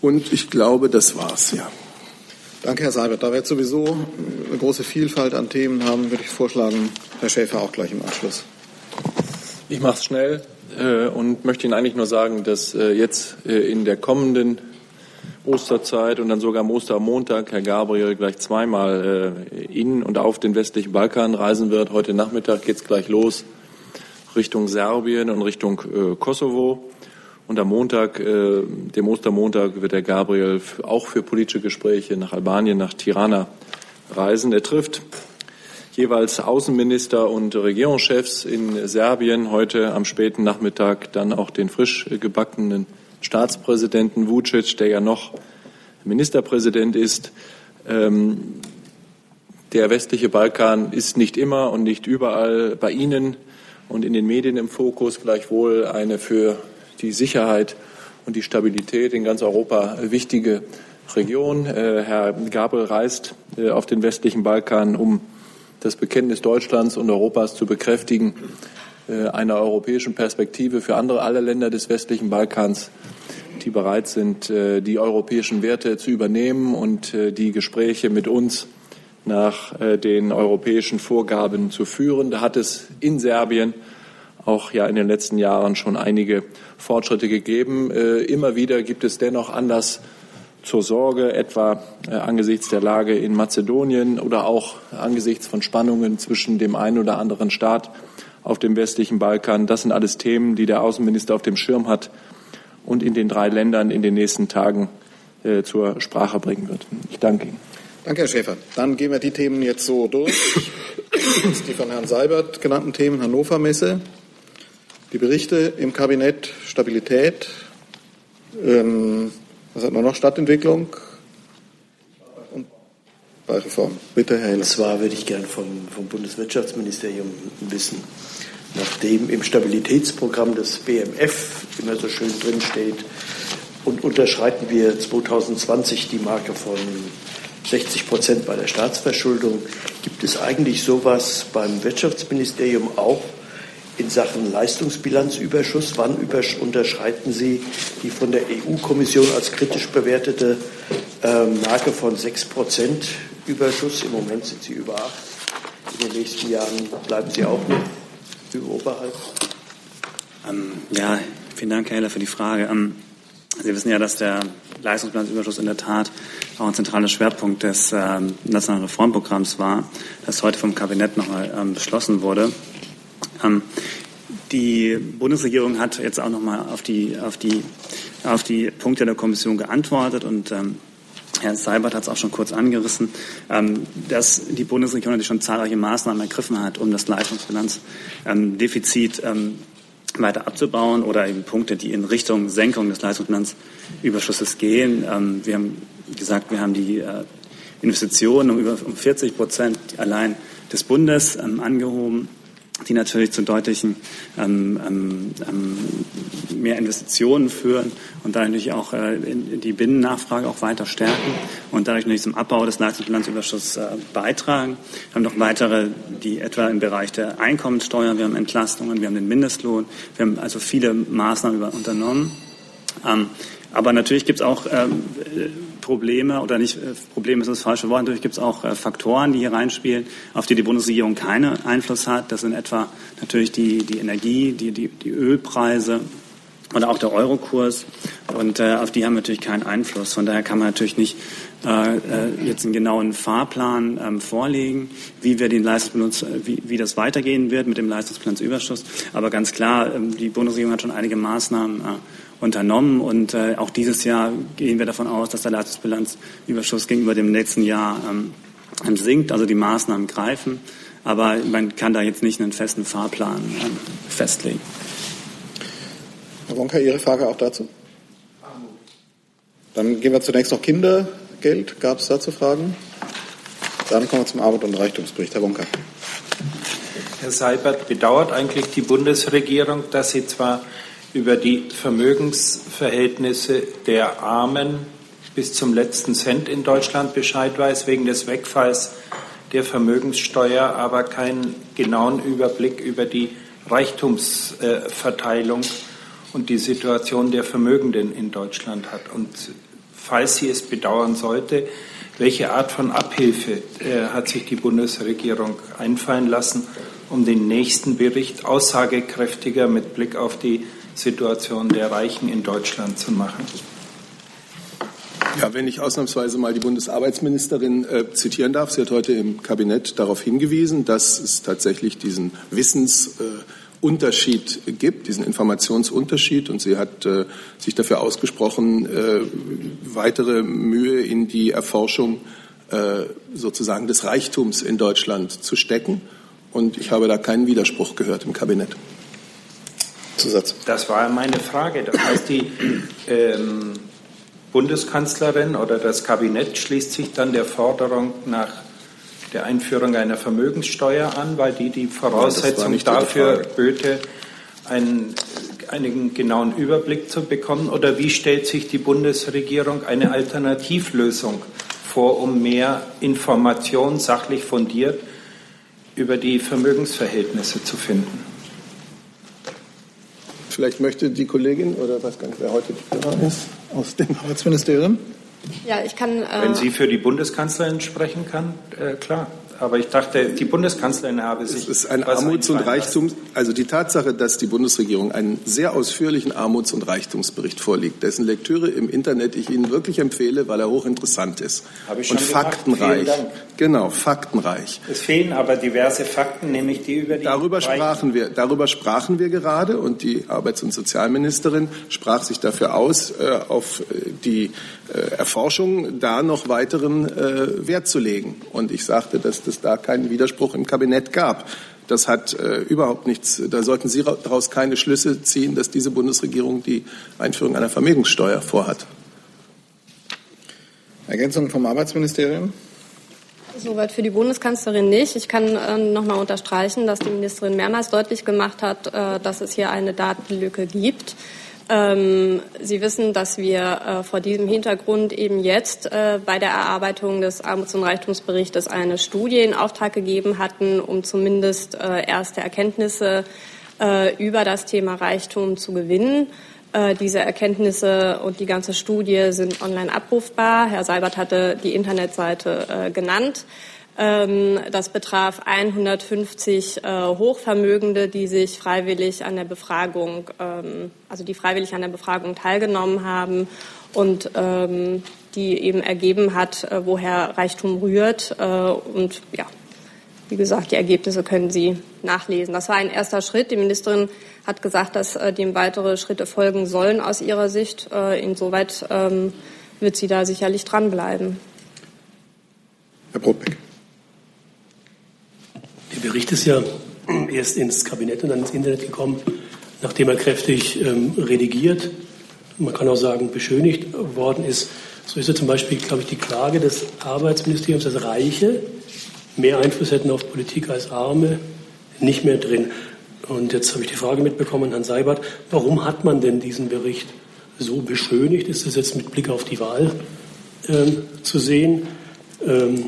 Speaker 2: Und ich glaube, das war's, ja.
Speaker 3: Danke, Herr Seibert. Da wir jetzt sowieso eine große Vielfalt an Themen haben, würde ich vorschlagen, Herr Schäfer auch gleich im Anschluss.
Speaker 14: Ich mache es schnell äh, und möchte Ihnen eigentlich nur sagen, dass äh, jetzt äh, in der kommenden Osterzeit und dann sogar am Ostermontag Herr Gabriel gleich zweimal äh, in und auf den westlichen Balkan reisen wird. Heute Nachmittag geht es gleich los Richtung Serbien und Richtung äh, Kosovo. Und am Montag, äh, dem Ostermontag, wird der Gabriel auch für politische Gespräche nach Albanien, nach Tirana reisen. Er trifft jeweils Außenminister und Regierungschefs in Serbien. Heute am späten Nachmittag dann auch den frisch gebackenen Staatspräsidenten Vucic, der ja noch Ministerpräsident ist. Ähm, der westliche Balkan ist nicht immer und nicht überall bei Ihnen und in den Medien im Fokus, gleichwohl eine für die Sicherheit und die Stabilität in ganz Europa wichtige Region. Äh, Herr Gabel reist äh, auf den westlichen Balkan, um das Bekenntnis Deutschlands und Europas zu bekräftigen, einer europäischen Perspektive für andere alle Länder des westlichen Balkans, die bereit sind, die europäischen Werte zu übernehmen und die Gespräche mit uns nach äh, den europäischen Vorgaben zu führen. Da hat es in Serbien auch ja in den letzten Jahren schon einige Fortschritte gegeben. Äh, immer wieder gibt es dennoch Anlass zur Sorge, etwa äh, angesichts der Lage in Mazedonien oder auch angesichts von Spannungen zwischen dem einen oder anderen Staat auf dem westlichen Balkan. Das sind alles Themen, die der Außenminister auf dem Schirm hat und in den drei Ländern in den nächsten Tagen zur Sprache bringen wird. Ich danke Ihnen.
Speaker 3: Danke, Herr Schäfer. Dann gehen wir die Themen jetzt so durch. Die von Herrn Seibert genannten Themen Hannover Messe, die Berichte im Kabinett Stabilität, ähm, was hat man noch? Stadtentwicklung Beireform. Bitte, Herr Heller. Und
Speaker 8: zwar würde ich gern vom, vom Bundeswirtschaftsministerium wissen, nachdem im Stabilitätsprogramm des BMF immer so schön drinsteht, und unterschreiten wir 2020 die Marke von 60 Prozent bei der Staatsverschuldung. Gibt es eigentlich sowas beim Wirtschaftsministerium auch in Sachen Leistungsbilanzüberschuss? Wann unterschreiten Sie die von der EU-Kommission als kritisch bewertete äh, Marke von 6 Prozent Überschuss? Im Moment sind Sie über 8. In den nächsten Jahren bleiben Sie auch noch über oberhalb?
Speaker 15: Ähm, ja, vielen Dank, Herr Heller, für die Frage. Ähm, Sie wissen ja, dass der Leistungsbilanzüberschuss in der Tat auch ein zentraler Schwerpunkt des ähm, nationalen Reformprogramms war, das heute vom Kabinett nochmal ähm, beschlossen wurde. Ähm, die Bundesregierung hat jetzt auch nochmal auf die, auf, die, auf die Punkte der Kommission geantwortet und ähm, Herr Seibert hat es auch schon kurz angerissen, ähm, dass die Bundesregierung natürlich schon zahlreiche Maßnahmen ergriffen hat, um das Leistungsbilanzdefizit ähm, weiter abzubauen oder eben Punkte, die in Richtung Senkung des Leistungsbilanzüberschusses gehen. Ähm, wir haben gesagt, wir haben die äh, Investitionen um über um 40 Prozent allein des Bundes angehoben die natürlich zu deutlichen ähm, ähm, ähm, mehr Investitionen führen und dadurch auch äh, die Binnennachfrage auch weiter stärken und dadurch natürlich zum Abbau des Leistungsbilanzüberschusses äh, beitragen. Wir haben noch weitere, die etwa im Bereich der Einkommenssteuer, wir haben Entlastungen, wir haben den Mindestlohn, wir haben also viele Maßnahmen unternommen. Ähm, aber natürlich gibt es auch ähm, Probleme oder nicht äh, Probleme ist das falsche Wort. Natürlich gibt es auch äh, Faktoren, die hier reinspielen, auf die die Bundesregierung keinen Einfluss hat. Das sind etwa natürlich die, die Energie, die, die, die Ölpreise oder auch der Eurokurs. Und äh, auf die haben wir natürlich keinen Einfluss. Von daher kann man natürlich nicht äh, äh jetzt einen genauen Fahrplan ähm, vorlegen, wie wir den Leistungsbenutz, wie, wie das weitergehen wird mit dem Leistungsbilanzüberschuss. Aber ganz klar, ähm, die Bundesregierung hat schon einige Maßnahmen äh, unternommen. Und äh, auch dieses Jahr gehen wir davon aus, dass der Leistungsbilanzüberschuss gegenüber dem letzten Jahr ähm, sinkt, also die Maßnahmen greifen. Aber man kann da jetzt nicht einen festen Fahrplan ähm, festlegen.
Speaker 3: Herr Wonka, Ihre Frage auch dazu? Dann gehen wir zunächst noch Kindergeld. Gab es dazu Fragen? Dann kommen wir zum Arbeit- und Reichtumsbericht. Herr Wonka.
Speaker 13: Herr Seibert, bedauert eigentlich die Bundesregierung, dass sie zwar über die Vermögensverhältnisse der Armen bis zum letzten Cent in Deutschland Bescheid weiß, wegen des Wegfalls der Vermögenssteuer, aber keinen genauen Überblick über die Reichtumsverteilung und die Situation der Vermögenden in Deutschland hat. Und falls sie es bedauern sollte, welche Art von Abhilfe äh, hat sich die Bundesregierung einfallen lassen, um den nächsten Bericht aussagekräftiger mit Blick auf die Situation der Reichen in Deutschland zu machen?
Speaker 2: Ja, wenn ich ausnahmsweise mal die Bundesarbeitsministerin äh, zitieren darf, sie hat heute im Kabinett darauf hingewiesen, dass es tatsächlich diesen Wissensunterschied äh, gibt, diesen Informationsunterschied. Und sie hat äh, sich dafür ausgesprochen, äh, weitere Mühe in die Erforschung äh, sozusagen des Reichtums in Deutschland zu stecken. Und ich habe da keinen Widerspruch gehört im Kabinett.
Speaker 3: Zusatz.
Speaker 13: Das war meine Frage. Das heißt, die ähm, Bundeskanzlerin oder das Kabinett schließt sich dann der Forderung nach der Einführung einer Vermögenssteuer an, weil die die Voraussetzung ja, dafür böte, einen, einen genauen Überblick zu bekommen? Oder wie stellt sich die Bundesregierung eine Alternativlösung vor, um mehr Information sachlich fundiert über die Vermögensverhältnisse zu finden?
Speaker 2: Vielleicht möchte die Kollegin oder weiß gar nicht, wer heute da ist, aus dem Arbeitsministerium.
Speaker 10: Ja, ich kann. Äh
Speaker 13: Wenn sie für die Bundeskanzlerin sprechen kann, äh, klar. Aber ich dachte, die Bundeskanzlerin habe sich.
Speaker 2: Es ist ein Armuts- und Reichtums, also die Tatsache, dass die Bundesregierung einen sehr ausführlichen Armuts- und Reichtumsbericht vorliegt, dessen Lektüre im Internet ich Ihnen wirklich empfehle, weil er hochinteressant ist.
Speaker 13: Habe ich schon
Speaker 2: und faktenreich. Genau, faktenreich.
Speaker 13: Es fehlen aber diverse Fakten, nämlich die über die.
Speaker 2: Darüber sprachen wir, darüber sprachen wir gerade und die Arbeits- und Sozialministerin sprach sich dafür aus, äh, auf die äh, Erforschung da noch weiteren äh, Wert zu legen. Und ich sagte, dass es da keinen Widerspruch im Kabinett gab. Das hat äh, überhaupt nichts, da sollten Sie daraus keine Schlüsse ziehen, dass diese Bundesregierung die Einführung einer Vermögenssteuer vorhat.
Speaker 3: Ergänzung vom Arbeitsministerium?
Speaker 10: Soweit für die Bundeskanzlerin nicht. Ich kann äh, noch mal unterstreichen, dass die Ministerin mehrmals deutlich gemacht hat, äh, dass es hier eine Datenlücke gibt. Ähm, Sie wissen, dass wir äh, vor diesem Hintergrund eben jetzt äh, bei der Erarbeitung des Armuts- und Reichtumsberichtes eine Studie in Auftrag gegeben hatten, um zumindest äh, erste Erkenntnisse äh, über das Thema Reichtum zu gewinnen. Äh, diese Erkenntnisse und die ganze Studie sind online abrufbar. Herr Seibert hatte die Internetseite äh, genannt. Ähm, das betraf 150 äh, Hochvermögende, die sich freiwillig an der Befragung, ähm, also die freiwillig an der Befragung teilgenommen haben und ähm, die eben ergeben hat, äh, woher Reichtum rührt. Äh, und ja, wie gesagt, die Ergebnisse können Sie nachlesen. Das war ein erster Schritt. Die Ministerin hat gesagt, dass dem weitere Schritte folgen sollen aus ihrer Sicht. Insoweit wird sie da sicherlich dranbleiben.
Speaker 3: Herr Brotbeck.
Speaker 16: Der Bericht ist ja erst ins Kabinett und dann ins Internet gekommen, nachdem er kräftig ähm, redigiert, man kann auch sagen beschönigt worden ist. So ist ja zum Beispiel, glaube ich, die Klage des Arbeitsministeriums, dass Reiche mehr Einfluss hätten auf Politik als Arme, nicht mehr drin. Und jetzt habe ich die Frage mitbekommen, Herrn Seibert, warum hat man denn diesen Bericht so beschönigt? Ist das jetzt mit Blick auf die Wahl ähm, zu sehen? Ähm,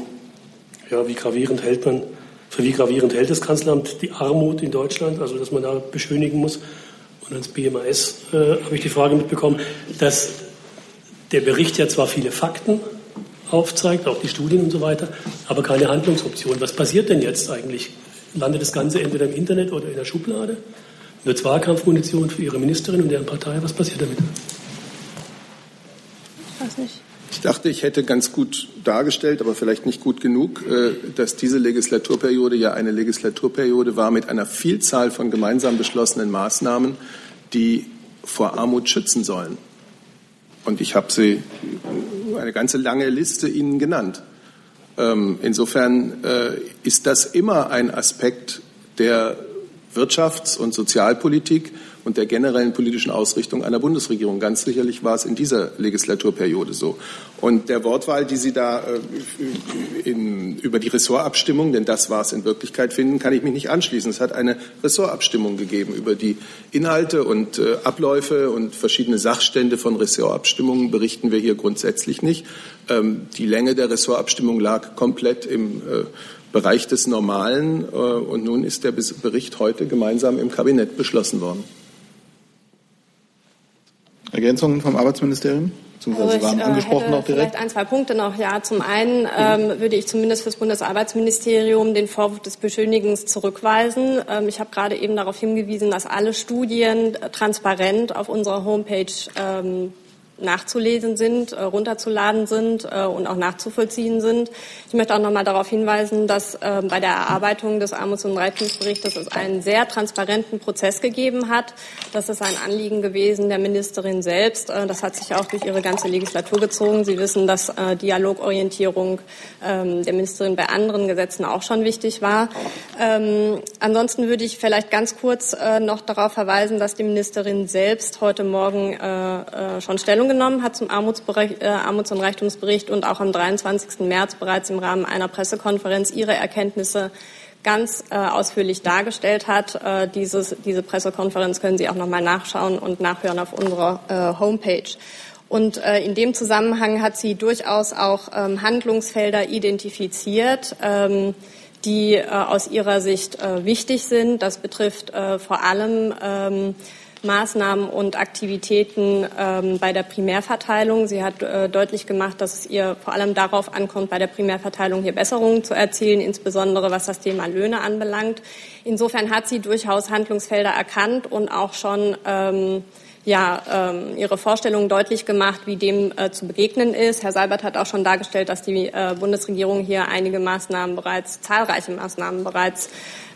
Speaker 16: ja, wie gravierend hält man für wie gravierend hält das Kanzleramt die Armut in Deutschland, also dass man da beschönigen muss. Und ans BMAS äh, habe ich die Frage mitbekommen, dass der Bericht ja zwar viele Fakten aufzeigt, auch die Studien und so weiter, aber keine Handlungsoption. Was passiert denn jetzt eigentlich? Landet das Ganze entweder im Internet oder in der Schublade? Wird Wahlkampfmunition für Ihre Ministerin und deren Partei? Was passiert damit?
Speaker 10: Ich weiß nicht.
Speaker 2: Ich dachte, ich hätte ganz gut dargestellt, aber vielleicht nicht gut genug, äh, dass diese Legislaturperiode ja eine Legislaturperiode war mit einer Vielzahl von gemeinsam beschlossenen Maßnahmen, die vor Armut schützen sollen. Und ich habe sie eine ganze lange Liste Ihnen genannt. Ähm, insofern äh, ist das immer ein Aspekt der Wirtschafts- und Sozialpolitik und der generellen politischen Ausrichtung einer Bundesregierung. Ganz sicherlich war es in dieser Legislaturperiode so. Und der Wortwahl, die Sie da äh, in, über die Ressortabstimmung, denn das war es in Wirklichkeit, finden, kann ich mich nicht anschließen. Es hat eine Ressortabstimmung gegeben über die Inhalte und äh, Abläufe und verschiedene Sachstände von Ressortabstimmungen berichten wir hier grundsätzlich nicht. Ähm, die Länge der Ressortabstimmung lag komplett im äh, Bereich des Normalen äh, und nun ist der Bericht heute gemeinsam im Kabinett beschlossen worden.
Speaker 3: Ergänzungen vom Arbeitsministerium?
Speaker 10: Also ich,
Speaker 3: waren
Speaker 10: äh,
Speaker 3: angesprochen
Speaker 10: hätte
Speaker 3: auch direkt.
Speaker 10: Vielleicht ein, zwei Punkte noch. Ja, zum einen ähm, würde ich zumindest für das Bundesarbeitsministerium den Vorwurf des Beschönigens zurückweisen. Ähm, ich habe gerade eben darauf hingewiesen, dass alle Studien transparent auf unserer Homepage ähm, nachzulesen sind, äh, runterzuladen sind äh, und auch nachzuvollziehen sind. Ich möchte auch noch mal darauf hinweisen, dass äh, bei der Erarbeitung des Armuts- und Reichtumsberichtes es einen sehr transparenten Prozess gegeben hat. Das ist ein Anliegen gewesen der Ministerin selbst. Das hat sich auch durch ihre ganze Legislatur gezogen. Sie wissen, dass Dialogorientierung ähm, der Ministerin bei anderen Gesetzen auch schon wichtig war. Ähm, ansonsten würde ich vielleicht ganz kurz noch darauf verweisen, dass die Ministerin selbst heute Morgen schon Stellung genommen hat zum äh, Armuts- und Reichtumsbericht und auch am 23. März bereits im Rahmen einer Pressekonferenz ihre Erkenntnisse ganz äh, ausführlich dargestellt hat. Äh, dieses, diese Pressekonferenz können Sie auch noch mal nachschauen und nachhören auf unserer äh, Homepage. Und äh, in dem Zusammenhang hat sie durchaus auch ähm, Handlungsfelder identifiziert, ähm, die äh, aus ihrer Sicht äh, wichtig sind. Das betrifft äh, vor allem ähm, Maßnahmen und Aktivitäten ähm, bei der Primärverteilung. Sie hat äh, deutlich gemacht, dass es ihr vor allem darauf ankommt, bei der Primärverteilung hier Besserungen zu erzielen, insbesondere was das Thema Löhne anbelangt. Insofern hat sie durchaus Handlungsfelder erkannt und auch schon ähm, ja, ähm, ihre Vorstellungen deutlich gemacht, wie dem äh, zu begegnen ist. Herr Seibert hat auch schon dargestellt, dass die äh, Bundesregierung hier einige Maßnahmen bereits, zahlreiche Maßnahmen bereits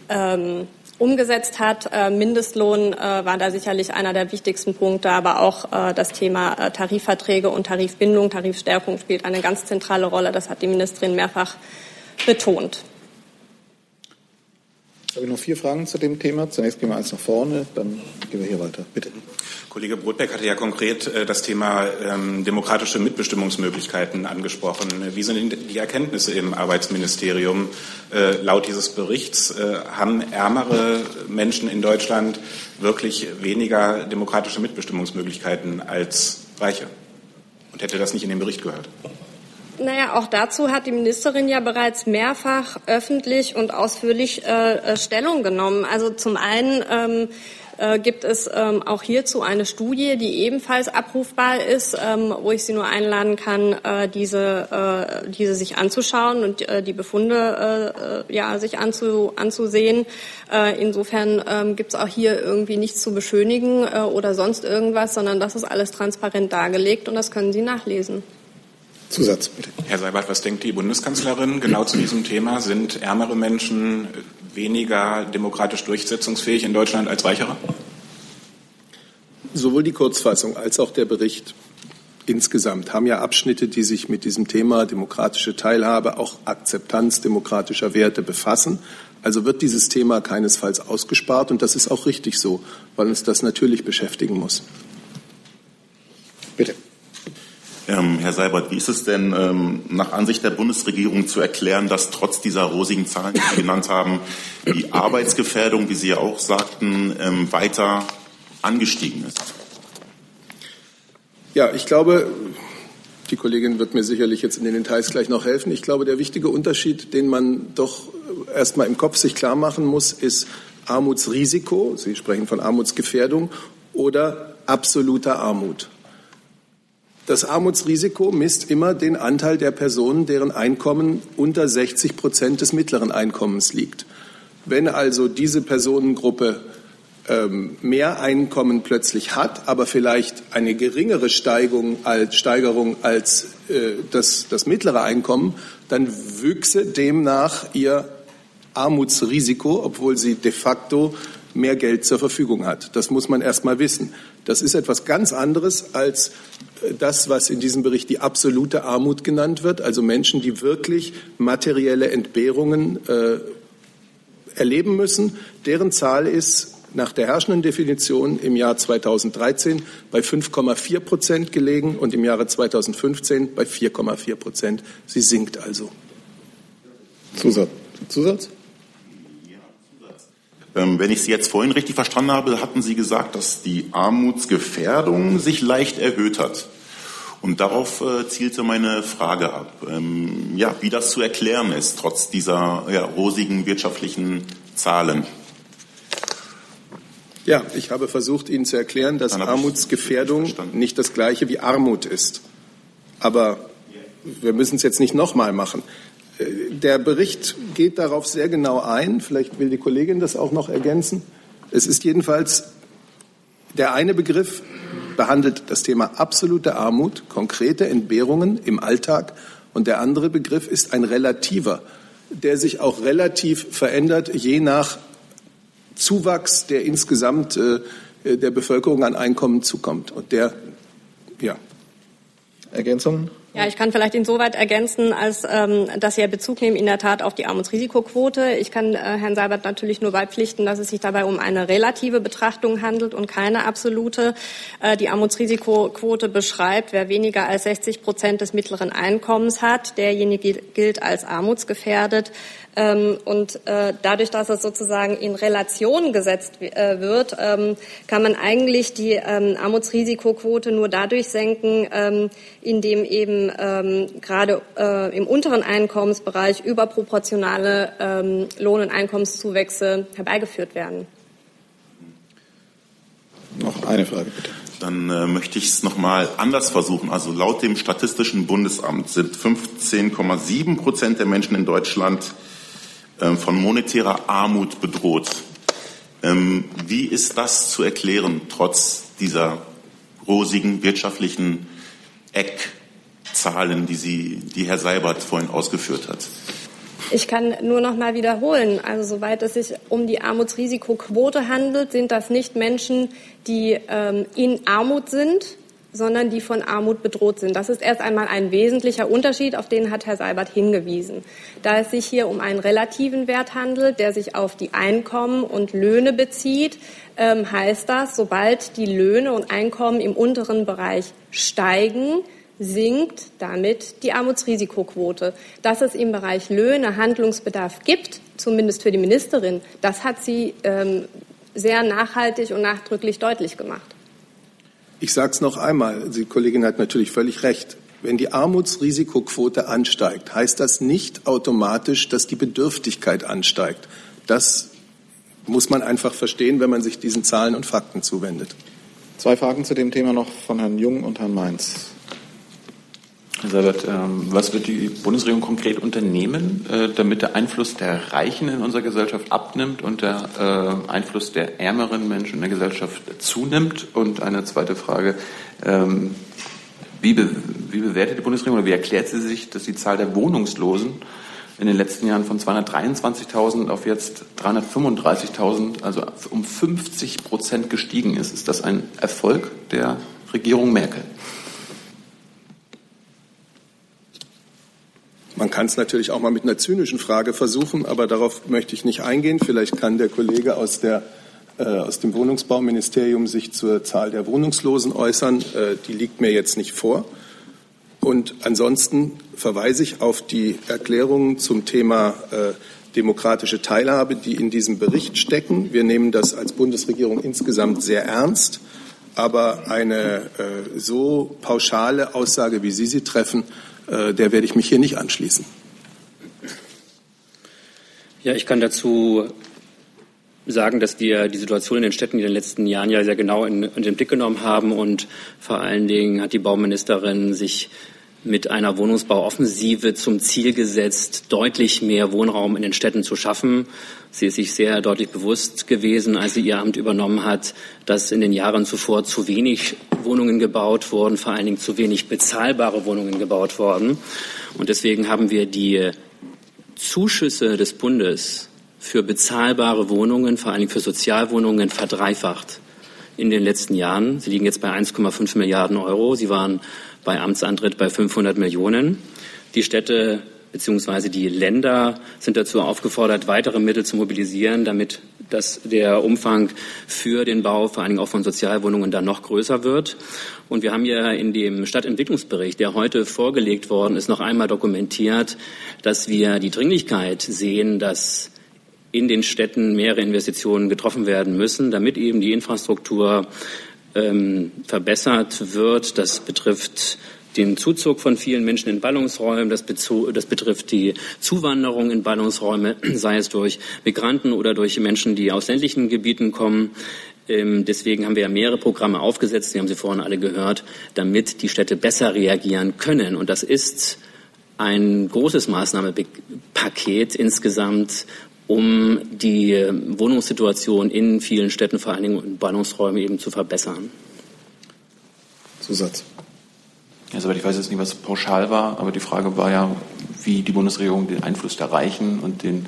Speaker 10: ähm, umgesetzt hat. Äh, Mindestlohn äh, war da sicherlich einer der wichtigsten Punkte, aber auch äh, das Thema Tarifverträge und Tarifbindung, Tarifstärkung spielt eine ganz zentrale Rolle. Das hat die Ministerin mehrfach betont.
Speaker 3: Ich habe noch vier Fragen zu dem Thema. Zunächst gehen wir eins nach vorne, dann gehen wir hier weiter. Bitte.
Speaker 17: Kollege Brotbeck hatte ja konkret äh, das Thema ähm, demokratische Mitbestimmungsmöglichkeiten angesprochen. Wie sind die Erkenntnisse im Arbeitsministerium? Äh, laut dieses Berichts äh, haben ärmere Menschen in Deutschland wirklich weniger demokratische Mitbestimmungsmöglichkeiten als Reiche. Und hätte das nicht in dem Bericht gehört?
Speaker 10: Naja, auch dazu hat die Ministerin ja bereits mehrfach öffentlich und ausführlich äh, äh, Stellung genommen. Also zum einen ähm, äh, gibt es ähm, auch hierzu eine Studie, die ebenfalls abrufbar ist, ähm, wo ich Sie nur einladen kann, äh, diese, äh, diese sich anzuschauen und äh, die Befunde äh, ja, sich anzu, anzusehen. Äh, insofern ähm, gibt es auch hier irgendwie nichts zu beschönigen äh, oder sonst irgendwas, sondern das ist alles transparent dargelegt und das können Sie nachlesen.
Speaker 3: Zusatz, bitte.
Speaker 17: Herr Seibert, was denkt die Bundeskanzlerin genau zu diesem Thema? Sind ärmere Menschen weniger demokratisch durchsetzungsfähig in Deutschland als reichere?
Speaker 2: Sowohl die Kurzfassung als auch der Bericht insgesamt haben ja Abschnitte, die sich mit diesem Thema demokratische Teilhabe, auch Akzeptanz demokratischer Werte befassen. Also wird dieses Thema keinesfalls ausgespart und das ist auch richtig so, weil uns das natürlich beschäftigen muss.
Speaker 3: Bitte.
Speaker 18: Ähm, Herr Seibert, wie ist es denn ähm, nach Ansicht der Bundesregierung zu erklären, dass trotz dieser rosigen Zahlen, die Sie genannt haben, die Arbeitsgefährdung, wie Sie ja auch sagten, ähm, weiter angestiegen ist?
Speaker 2: Ja, ich glaube, die Kollegin wird mir sicherlich jetzt in den Details gleich noch helfen. Ich glaube, der wichtige Unterschied, den man doch erst mal im Kopf sich klar machen muss, ist Armutsrisiko. Sie sprechen von Armutsgefährdung oder absoluter Armut. Das Armutsrisiko misst immer den Anteil der Personen, deren Einkommen unter 60 Prozent des mittleren Einkommens liegt. Wenn also diese Personengruppe ähm, mehr Einkommen plötzlich hat, aber vielleicht eine geringere Steigerung als, Steigerung als äh, das, das mittlere Einkommen, dann wüchse demnach ihr Armutsrisiko, obwohl sie de facto mehr Geld zur Verfügung hat. Das muss man erst mal wissen. Das ist etwas ganz anderes als äh, das, was in diesem Bericht die absolute Armut genannt wird, also Menschen, die wirklich materielle Entbehrungen äh, erleben müssen. Deren Zahl ist nach der herrschenden Definition im Jahr 2013 bei 5,4 Prozent gelegen und im Jahre 2015 bei 4,4 Prozent. Sie sinkt also.
Speaker 3: Zusatz? Zusatz?
Speaker 18: Ähm, wenn ich Sie jetzt vorhin richtig verstanden habe, hatten Sie gesagt, dass die Armutsgefährdung sich leicht erhöht hat. Und darauf äh, zielte meine Frage ab, ähm, ja, wie das zu erklären ist, trotz dieser ja, rosigen wirtschaftlichen Zahlen.
Speaker 2: Ja, ich habe versucht, Ihnen zu erklären, dass Armutsgefährdung nicht das gleiche wie Armut ist. Aber wir müssen es jetzt nicht nochmal machen. Der Bericht geht darauf sehr genau ein. Vielleicht will die Kollegin das auch noch ergänzen. Es ist jedenfalls der eine Begriff behandelt das Thema absolute Armut, konkrete Entbehrungen im Alltag. Und der andere Begriff ist ein relativer, der sich auch relativ verändert, je nach Zuwachs, der insgesamt äh, der Bevölkerung an Einkommen zukommt. Und der, ja.
Speaker 3: Ergänzung?
Speaker 10: Ja, ich kann vielleicht insoweit ergänzen, als ähm, dass Sie ja Bezug nehmen in der Tat auf die Armutsrisikoquote. Ich kann äh, Herrn Seibert natürlich nur beipflichten, dass es sich dabei um eine relative Betrachtung handelt und keine absolute. Äh, die Armutsrisikoquote beschreibt, wer weniger als 60 Prozent des mittleren Einkommens hat, derjenige gilt als armutsgefährdet. Ähm, und äh, dadurch, dass es sozusagen in Relation gesetzt äh, wird, ähm, kann man eigentlich die ähm, Armutsrisikoquote nur dadurch senken, ähm, indem eben ähm, gerade äh, im unteren Einkommensbereich überproportionale ähm, Lohn- und Einkommenszuwächse herbeigeführt werden.
Speaker 3: Noch eine Frage bitte.
Speaker 18: Dann äh, möchte ich es nochmal anders versuchen. Also laut dem Statistischen Bundesamt sind 15,7 Prozent der Menschen in Deutschland von monetärer Armut bedroht. Ähm, wie ist das zu erklären, trotz dieser rosigen wirtschaftlichen Eckzahlen, die, Sie, die Herr Seibert vorhin ausgeführt hat?
Speaker 10: Ich kann nur noch mal wiederholen. Also soweit es sich um die Armutsrisikoquote handelt, sind das nicht Menschen, die ähm, in Armut sind, sondern die von Armut bedroht sind. Das ist erst einmal ein wesentlicher Unterschied, auf den hat Herr Seibert hingewiesen. Da es sich hier um einen relativen Wert handelt, der sich auf die Einkommen und Löhne bezieht, ähm, heißt das, sobald die Löhne und Einkommen im unteren Bereich steigen, sinkt damit die Armutsrisikoquote. Dass es im Bereich Löhne Handlungsbedarf gibt, zumindest für die Ministerin, das hat sie ähm, sehr nachhaltig und nachdrücklich deutlich gemacht.
Speaker 2: Ich sage es noch einmal, die Kollegin hat natürlich völlig recht. Wenn die Armutsrisikoquote ansteigt, heißt das nicht automatisch, dass die Bedürftigkeit ansteigt. Das muss man einfach verstehen, wenn man sich diesen Zahlen und Fakten zuwendet.
Speaker 3: Zwei Fragen zu dem Thema noch von Herrn Jung und Herrn Mainz.
Speaker 1: Herr Seibert, ähm, was wird die Bundesregierung konkret unternehmen, äh, damit der Einfluss der Reichen in unserer Gesellschaft abnimmt und der äh, Einfluss der ärmeren Menschen in der Gesellschaft zunimmt? Und eine zweite Frage, ähm, wie, be wie bewertet die Bundesregierung oder wie erklärt sie sich, dass die Zahl der Wohnungslosen in den letzten Jahren von 223.000 auf jetzt 335.000, also um 50 Prozent gestiegen ist? Ist das ein Erfolg der Regierung Merkel?
Speaker 2: Man kann es natürlich auch mal mit einer zynischen Frage versuchen, aber darauf möchte ich nicht eingehen. Vielleicht kann der Kollege aus, der, äh, aus dem Wohnungsbauministerium sich zur Zahl der Wohnungslosen äußern. Äh, die liegt mir jetzt nicht vor. Und ansonsten verweise ich auf die Erklärungen zum Thema äh, demokratische Teilhabe, die in diesem Bericht stecken. Wir nehmen das als Bundesregierung insgesamt sehr ernst. Aber eine äh, so pauschale Aussage, wie Sie sie treffen, der werde ich mich hier nicht anschließen.
Speaker 19: Ja, ich kann dazu sagen, dass wir die Situation in den Städten in den letzten Jahren ja sehr genau in, in den Blick genommen haben und vor allen Dingen hat die Bauministerin sich mit einer Wohnungsbauoffensive zum Ziel gesetzt, deutlich mehr Wohnraum in den Städten zu schaffen. Sie ist sich sehr deutlich bewusst gewesen, als sie ihr Amt übernommen hat, dass in den Jahren zuvor zu wenig Wohnungen gebaut wurden, vor allen Dingen zu wenig bezahlbare Wohnungen gebaut wurden. Und deswegen haben wir die Zuschüsse des Bundes für bezahlbare Wohnungen, vor allem für Sozialwohnungen, verdreifacht in den letzten Jahren. Sie liegen jetzt bei 1,5 Milliarden Euro. Sie waren bei Amtsantritt bei 500 Millionen. Die Städte bzw. die Länder sind dazu aufgefordert, weitere Mittel zu mobilisieren, damit dass der Umfang für den Bau, vor allen Dingen auch von Sozialwohnungen, dann noch größer wird. Und wir haben ja in dem Stadtentwicklungsbericht, der heute vorgelegt worden ist, noch einmal dokumentiert, dass wir die Dringlichkeit sehen, dass in den Städten mehrere Investitionen getroffen werden müssen, damit eben die Infrastruktur ähm, verbessert wird. Das betrifft den Zuzug von vielen Menschen in Ballungsräumen. Das, das, betrifft die Zuwanderung in Ballungsräume, sei es durch Migranten oder durch Menschen, die aus ländlichen Gebieten kommen. Ähm, deswegen haben wir ja mehrere Programme aufgesetzt, Sie haben sie vorhin alle gehört, damit die Städte besser reagieren können. Und das ist ein großes Maßnahmenpaket insgesamt, um die Wohnungssituation in vielen Städten, vor allen Dingen in Ballungsräumen eben zu verbessern.
Speaker 3: Zusatz.
Speaker 1: Ja, soweit ich weiß jetzt nicht, was pauschal war, aber die Frage war ja, wie die Bundesregierung den Einfluss der Reichen und den,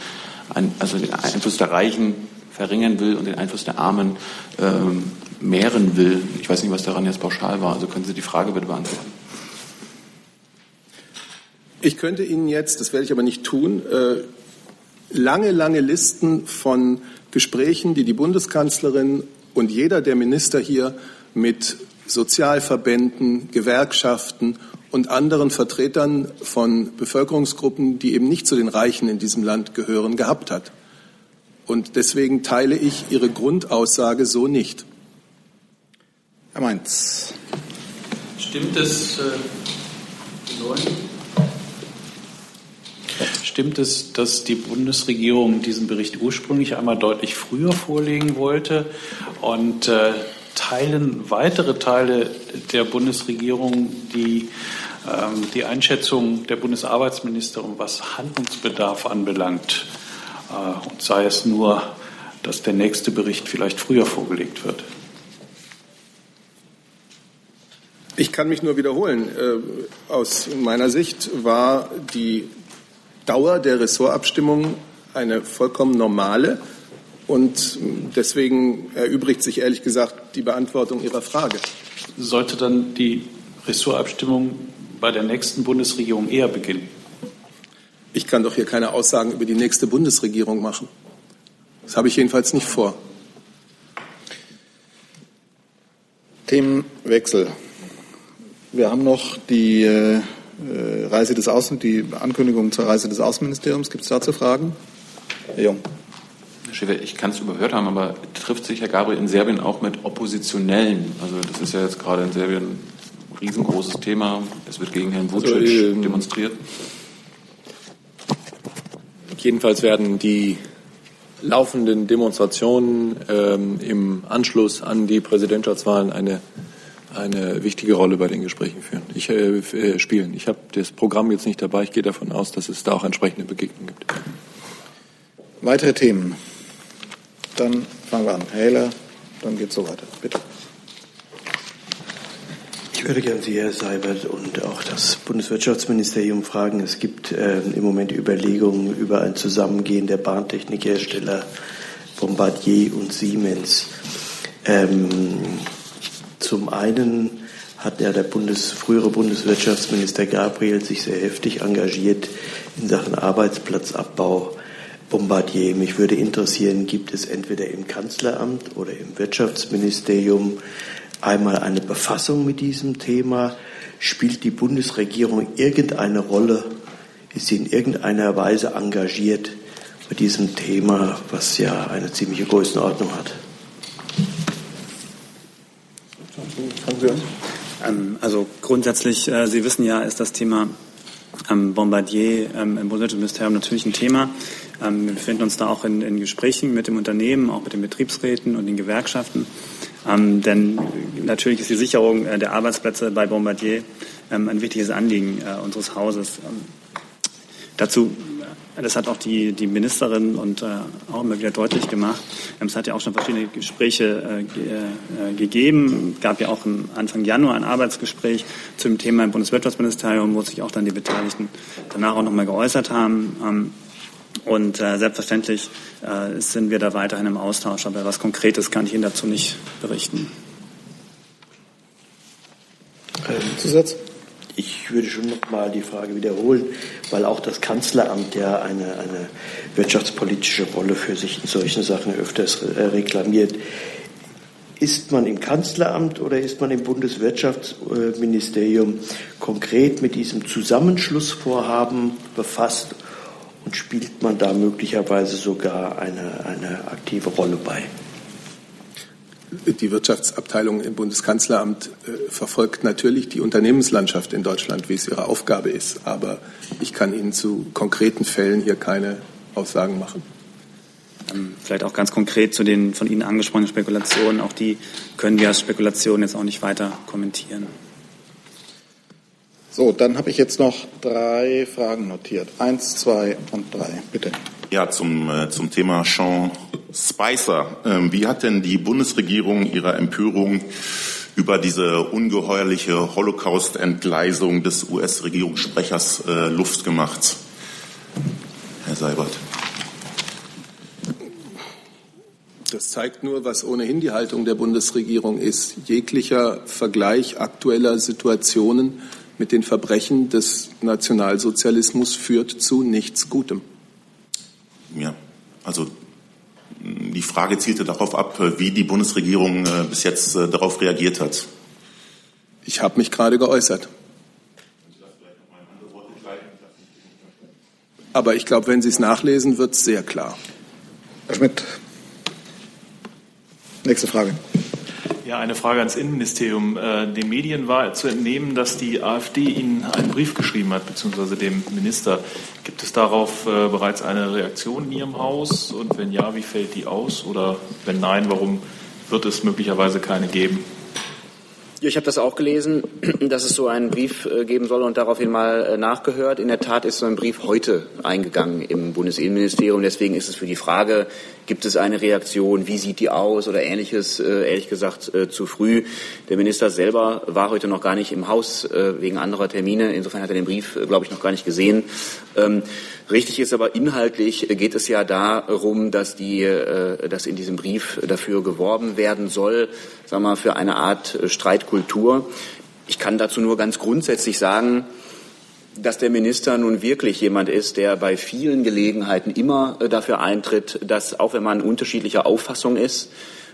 Speaker 1: also den Einfluss der Reichen verringern will und den Einfluss der Armen ähm, mehren will. Ich weiß nicht, was daran jetzt pauschal war. Also können Sie die Frage bitte beantworten?
Speaker 2: Ich könnte Ihnen jetzt, das werde ich aber nicht tun, äh, lange, lange Listen von Gesprächen, die die Bundeskanzlerin und jeder der Minister hier mit Sozialverbänden, Gewerkschaften und anderen Vertretern von Bevölkerungsgruppen, die eben nicht zu den Reichen in diesem Land gehören, gehabt hat. Und deswegen teile ich Ihre Grundaussage so nicht.
Speaker 3: Herr Mainz.
Speaker 20: Stimmt es, äh, Stimmt es, dass die Bundesregierung diesen Bericht ursprünglich einmal deutlich früher vorlegen wollte und äh, teilen weitere Teile der Bundesregierung die, ähm, die Einschätzung der Bundesarbeitsministerin, was Handlungsbedarf anbelangt, äh, und sei es nur, dass der nächste Bericht vielleicht früher vorgelegt wird.
Speaker 2: Ich kann mich nur wiederholen. Äh, aus meiner Sicht war die Dauer der Ressortabstimmung eine vollkommen normale. Und deswegen erübrigt sich ehrlich gesagt die Beantwortung Ihrer Frage.
Speaker 20: Sollte dann die Ressortabstimmung bei der nächsten Bundesregierung eher beginnen?
Speaker 2: Ich kann doch hier keine Aussagen über die nächste Bundesregierung machen. Das habe ich jedenfalls nicht vor.
Speaker 3: Themenwechsel. Wir haben noch die äh, Reise des Außen, die Ankündigung zur Reise des Außenministeriums. Gibt es dazu Fragen? Herr Jung.
Speaker 1: Herr Schäfer, ich kann es überhört haben, aber trifft sich Herr Gabriel in Serbien auch mit Oppositionellen? Also das ist ja jetzt gerade in Serbien ein riesengroßes Thema. Es wird gegen Herrn Vucic also, ähm, demonstriert.
Speaker 14: Jedenfalls werden die laufenden Demonstrationen ähm, im Anschluss an die Präsidentschaftswahlen eine, eine wichtige Rolle bei den Gesprächen führen. Ich, äh, äh spielen. Ich habe das Programm jetzt nicht dabei. Ich gehe davon aus, dass es da auch entsprechende Begegnungen gibt.
Speaker 3: Weitere Themen. Dann fangen wir an. Herr Heller, dann geht es so weiter. Bitte.
Speaker 8: Ich würde gerne Sie, Herr Seibert, und auch das Bundeswirtschaftsministerium fragen. Es gibt äh, im Moment Überlegungen über ein Zusammengehen der Bahntechnikhersteller Bombardier und Siemens. Ähm, zum einen hat ja der Bundes, frühere Bundeswirtschaftsminister Gabriel sich sehr heftig engagiert in Sachen Arbeitsplatzabbau Bombardier. Mich würde interessieren, gibt es entweder im Kanzleramt oder im Wirtschaftsministerium einmal eine Befassung mit diesem Thema? Spielt die Bundesregierung irgendeine Rolle? Ist sie in irgendeiner Weise engagiert mit diesem Thema, was ja eine ziemliche Größenordnung hat?
Speaker 15: Ähm, also grundsätzlich, äh, Sie wissen ja, ist das Thema ähm, Bombardier ähm, im Bundesministerium natürlich ein Thema. Ähm, wir befinden uns da auch in, in, Gesprächen mit dem Unternehmen, auch mit den Betriebsräten und den Gewerkschaften. Ähm, denn natürlich ist die Sicherung äh, der Arbeitsplätze bei Bombardier ähm, ein wichtiges Anliegen äh, unseres Hauses. Ähm, dazu, das hat auch die, die Ministerin und äh, auch immer wieder deutlich gemacht. Ähm, es hat ja auch schon verschiedene Gespräche äh, gegeben. Es gab ja auch Anfang Januar ein Arbeitsgespräch zum Thema im Bundeswirtschaftsministerium, wo sich auch dann die Beteiligten danach auch nochmal geäußert haben. Ähm, Und äh, selbstverständlich äh, sind wir da weiterhin im Austausch, aber was Konkretes kann ich Ihnen dazu nicht berichten.
Speaker 8: Zusatz? Ich würde schon noch mal die Frage wiederholen, weil auch das Kanzleramt ja eine, eine wirtschaftspolitische Rolle für sich in solchen Sachen öfters äh, reklamiert. Ist man im Kanzleramt oder ist man im Bundeswirtschaftsministerium konkret mit diesem Zusammenschlussvorhaben befasst und spielt man da möglicherweise sogar eine, eine aktive Rolle bei?
Speaker 2: Die Wirtschaftsabteilung im Bundeskanzleramt äh, verfolgt natürlich die Unternehmenslandschaft in Deutschland, wie es ihre Aufgabe ist. Aber ich kann Ihnen zu konkreten Fällen hier keine Aussagen machen.
Speaker 15: Ähm, vielleicht auch ganz konkret zu den von Ihnen angesprochenen Spekulationen. Auch die können wir als Spekulation jetzt auch nicht weiter kommentieren.
Speaker 3: So, dann habe ich jetzt noch drei Fragen notiert. Eins, zwei und drei. Bitte.
Speaker 18: Ja, zum, äh, zum Thema Sean Spicer. Ähm, wie hat denn die Bundesregierung ihrer Empörung über diese ungeheuerliche Holocaust-Entgleisung des US-Regierungssprechers äh, Luft gemacht? Herr Seibert.
Speaker 2: Das zeigt nur, was ohnehin die Haltung der Bundesregierung ist. Jeglicher Vergleich aktueller Situationen mit den Verbrechen des Nationalsozialismus führt zu nichts Gutem.
Speaker 18: Ja, also die Frage zielte darauf ab, wie die Bundesregierung äh, bis jetzt äh, darauf reagiert hat.
Speaker 2: Ich habe mich gerade geäußert. Aber ich glaube, wenn Sie es nachlesen, wird es sehr klar.
Speaker 3: Herr Schmidt, nächste Frage.
Speaker 21: Ja, eine Frage ans Innenministerium. Äh, den Medien war zu entnehmen, dass die AfD Ihnen einen Brief geschrieben hat, beziehungsweise dem Minister. Gibt es darauf äh, bereits eine Reaktion in Ihrem Haus? Und wenn ja, wie fällt die aus? Oder wenn nein, warum wird es möglicherweise keine geben?
Speaker 6: Ich habe das auch gelesen, dass es so einen Brief äh, geben soll und daraufhin mal nachgehört. In der Tat ist so ein Brief heute eingegangen im Bundesinnenministerium. Deswegen ist es für die Frage, gibt es eine Reaktion, wie sieht die aus oder ähnliches, äh, ehrlich gesagt zu früh. Der Minister selber war heute noch gar nicht im Haus wegen anderer Termine. Insofern hat er den Brief, glaube ich, noch gar nicht gesehen. Ähm, Richtig ist aber inhaltlich geht es ja darum, dass, die, äh, dass in diesem Brief dafür geworben werden soll, sagen wir mal, für eine Art Streitkultur. Ich kann dazu nur ganz grundsätzlich sagen, dass der Minister nun wirklich jemand ist, der bei vielen Gelegenheiten immer äh, dafür eintritt, dass auch wenn man unterschiedlicher Auffassung ist,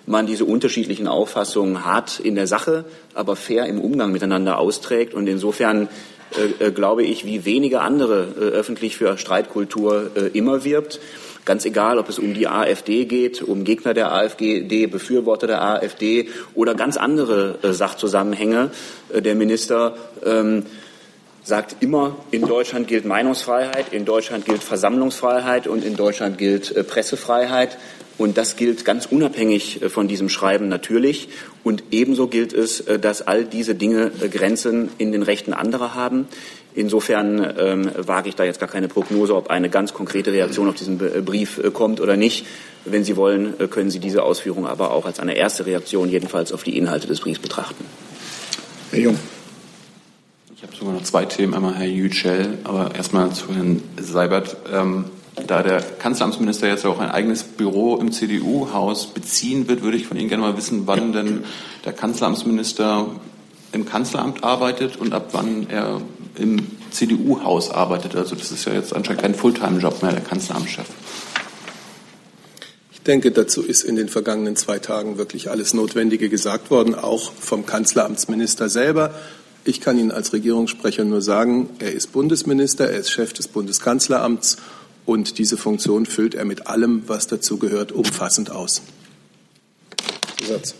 Speaker 6: man diese unterschiedlichen Auffassungen hart in der Sache, aber fair im Umgang miteinander austrägt. Und insofern äh, äh, glaube ich, wie wenige andere äh, öffentlich für Streitkultur äh, immer wirbt. Ganz egal, ob es um die AfD geht, um Gegner der AfD, Befürworter der AfD oder ganz andere äh, Sachzusammenhänge. Der Minister ähm, sagt immer, in Deutschland gilt Meinungsfreiheit, in Deutschland gilt Versammlungsfreiheit und in Deutschland gilt Pressefreiheit. Und das gilt ganz unabhängig äh, von diesem Schreiben natürlich. Und ebenso gilt es, äh, dass all diese Dinge äh, Grenzen in den Rechten anderer haben. Insofern ähm, wage ich da jetzt gar keine Prognose, ob eine ganz konkrete Reaktion auf diesen Brief äh, kommt oder nicht. Wenn Sie wollen, können Sie diese Ausführung aber auch als eine erste Reaktion jedenfalls auf die Inhalte des Briefs betrachten.
Speaker 3: Herr Jung.
Speaker 1: Ich habe sogar noch zwei Themen. Einmal Herr Yücel, aber erstmal zu Herrn Seibert. Ähm, da der Kanzleramtsminister jetzt auch ein eigenes Büro im CDU-Haus beziehen wird, würde ich von Ihnen gerne mal wissen, wann denn der Kanzleramtsminister im Kanzleramt arbeitet und ab wann er im CDU-Haus arbeitet. Also das ist ja jetzt anscheinend kein Fulltime-Job mehr, der Kanzleramtschef.
Speaker 2: Ich denke, dazu ist in den vergangenen zwei Tagen wirklich alles Notwendige gesagt worden, auch vom Kanzleramtsminister selber. Ich kann Ihnen als Regierungssprecher nur sagen, er ist Bundesminister, er ist Chef des Bundeskanzleramts und diese Funktion füllt er mit allem, was dazu gehört, umfassend aus.
Speaker 1: Zusatz.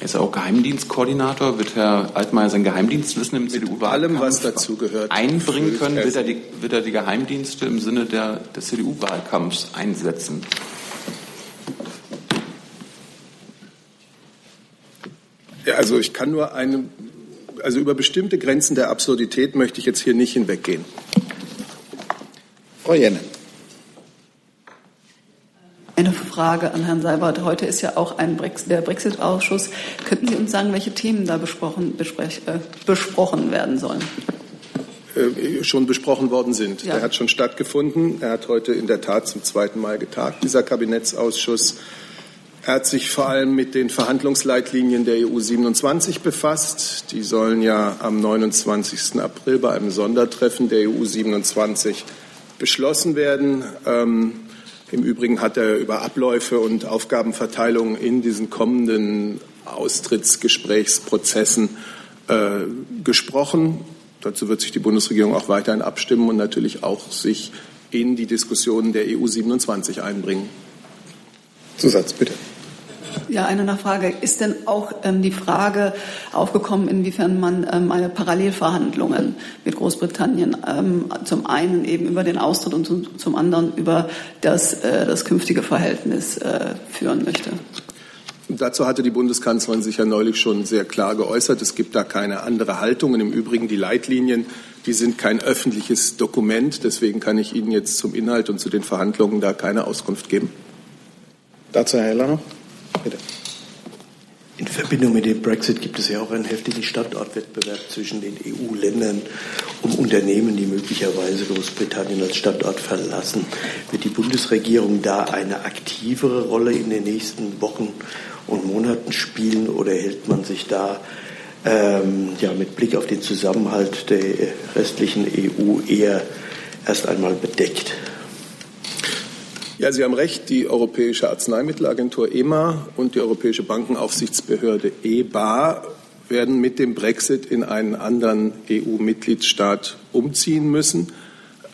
Speaker 1: Er ist auch Geheimdienstkoordinator. Wird Herr Altmaier sein Geheimdienstwissen im CDU-Wahlkampf
Speaker 2: allem, was dazu gehört,
Speaker 1: einbringen können? Wird er, die, wird er die Geheimdienste im Sinne der, des CDU-Wahlkampfs einsetzen?
Speaker 2: Ja, also ich kann nur eine, also über bestimmte Grenzen der Absurdität möchte ich jetzt hier nicht hinweggehen.
Speaker 3: Frau Jenne.
Speaker 22: Eine Frage an Herrn Seibert. Heute ist ja auch ein Brexit, der Brexit-Ausschuss. Könnten Sie uns sagen, welche Themen da besprochen, besprech, äh, besprochen werden sollen?
Speaker 2: äh, schon besprochen worden sind.
Speaker 22: Ja.
Speaker 2: Der hat schon stattgefunden. Er hat heute in der Tat zum zweiten Mal getagt, dieser Kabinettsausschuss. Er hat sich vor allem mit den Verhandlungsleitlinien der EU 27 befasst. Die sollen ja am 29. April bei einem Sondertreffen der EU 27 beschlossen werden. Ähm, Im Übrigen hat er über Abläufe und Aufgabenverteilung in diesen kommenden Austrittsgesprächsprozessen äh, gesprochen. Dazu wird sich die Bundesregierung auch weiterhin abstimmen und natürlich auch sich in die Diskussionen der EU 27 einbringen.
Speaker 3: Zusatz, bitte.
Speaker 22: Ja, eine Nachfrage. Ist denn auch ähm, die Frage aufgekommen, inwiefern man ähm, eine Parallelverhandlungen mit Großbritannien ähm, zum einen eben über den Austritt und zum, zum anderen über das, äh, das künftige Verhältnis äh, führen möchte?
Speaker 2: Dazu hatte die Bundeskanzlerin sich ja neulich schon sehr klar geäußert. Es gibt da keine andere Haltung. Und im Übrigen die Leitlinien, die sind kein öffentliches Dokument. Deswegen kann ich Ihnen jetzt zum Inhalt und zu den Verhandlungen da keine Auskunft geben.
Speaker 3: Dazu Herr Heller noch. Bitte.
Speaker 8: In Verbindung mit dem Brexit gibt es ja auch einen heftigen Standortwettbewerb zwischen den EU-Ländern um Unternehmen, die möglicherweise Großbritannien als Standort verlassen. Wird die Bundesregierung da eine aktivere Rolle in den nächsten Wochen und Monaten spielen oder hält man sich da ähm, ja, mit Blick auf den Zusammenhalt der restlichen EU eher erst einmal bedeckt?
Speaker 2: Ja, Sie haben recht. Die Europäische Arzneimittelagentur EMA und die Europäische Bankenaufsichtsbehörde EBA werden mit dem Brexit in einen anderen EU-Mitgliedstaat umziehen müssen.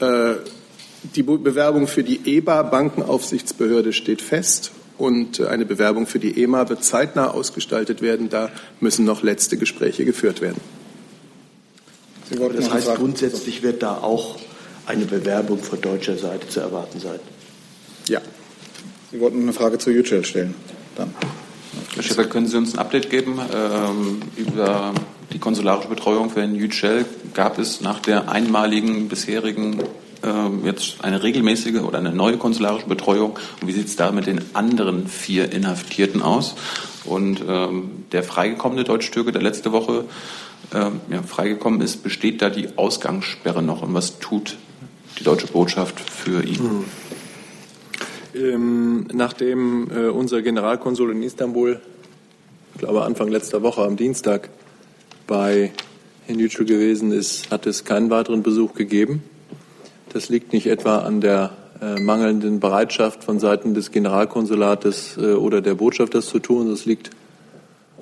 Speaker 2: Äh, die Bewerbung für die EBA Bankenaufsichtsbehörde steht fest und eine Bewerbung für die EMA wird zeitnah ausgestaltet werden. Da müssen noch letzte Gespräche geführt werden.
Speaker 8: das heißt, grundsätzlich wird da auch eine Bewerbung von deutscher Seite zu erwarten sein.
Speaker 3: Sie wollten eine Frage zu Yücel stellen. Dann.
Speaker 1: Herr Schäfer, können Sie uns ein Update geben ähm, über die konsularische Betreuung für Herrn Yücel? Gab es nach der einmaligen bisherigen ähm, jetzt eine regelmäßige oder eine neue konsularische Betreuung? Und wie sieht es da mit den anderen vier Inhaftierten aus? Und ähm, der freigekommene Deutsch-Türke, der letzte Woche ähm, ja, freigekommen ist, besteht da die Ausgangssperre noch? Und was tut die deutsche Botschaft für ihn?
Speaker 14: Hm. Ähm, nachdem äh, unser Generalkonsul in Istanbul, ich glaube Anfang letzter Woche am Dienstag, bei Herrn Yücel gewesen ist, hat es keinen weiteren Besuch gegeben. Das liegt nicht etwa an der äh, mangelnden Bereitschaft von Seiten des Generalkonsulates äh, oder der Botschaft, das zu tun. Das liegt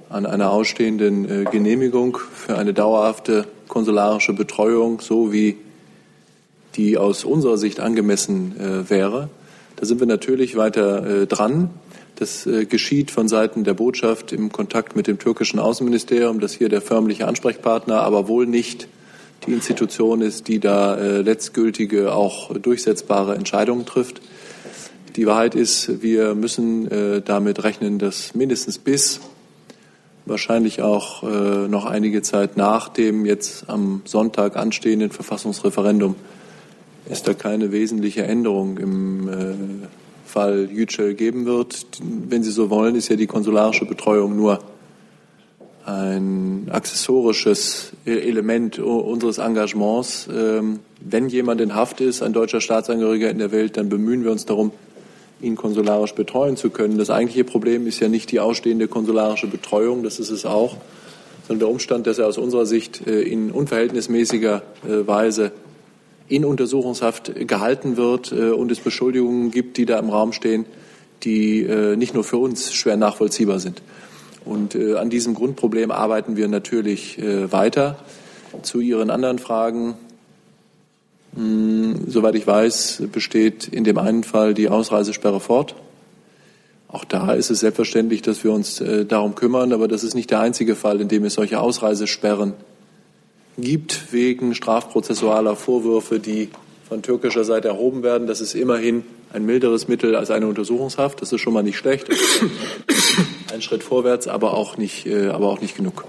Speaker 14: an einer ausstehenden äh, Genehmigung für eine dauerhafte konsularische Betreuung, so wie die aus unserer Sicht angemessen äh, wäre. Da sind wir natürlich weiter äh, dran. Das äh, geschieht von Seiten der Botschaft im Kontakt mit dem türkischen Außenministerium, das hier der förmliche Ansprechpartner, aber wohl nicht die Institution ist, die da äh, letztgültige, auch durchsetzbare Entscheidungen trifft. Die Wahrheit ist, wir müssen damit rechnen, dass mindestens bis wahrscheinlich auch noch einige Zeit nach dem jetzt am Sonntag anstehenden Verfassungsreferendum es da keine wesentliche Änderung im äh, Fall Yücel geben wird. Wenn Sie so wollen, ist ja die konsularische Betreuung nur ein accessorisches Element unseres Engagements. Ähm, wenn jemand in Haft ist, ein deutscher Staatsangehöriger in der Welt, dann bemühen wir uns darum, ihn konsularisch betreuen zu können. Das eigentliche Problem ist ja nicht die ausstehende konsularische Betreuung, das ist es auch, sondern der Umstand, dass er aus unserer Sicht äh, in unverhältnismäßiger äh, Weise in Untersuchungshaft gehalten wird äh, und es Beschuldigungen gibt, die da im Raum stehen, die nicht nur für uns schwer nachvollziehbar sind. Und an diesem Grundproblem arbeiten wir natürlich weiter. Zu Ihren anderen Fragen. Hm, soweit ich weiß, besteht in dem einen Fall die Ausreisesperre fort. Auch da ist es selbstverständlich, dass wir uns darum kümmern, aber das ist nicht der einzige Fall, in dem es solche Ausreisesperren gibt wegen strafprozessualer Vorwürfe, die von türkischer Seite erhoben werden. Das ist immerhin ein milderes Mittel als eine Untersuchungshaft. Das ist schon mal nicht schlecht. Ein Schritt vorwärts, aber auch nicht, aber auch nicht genug.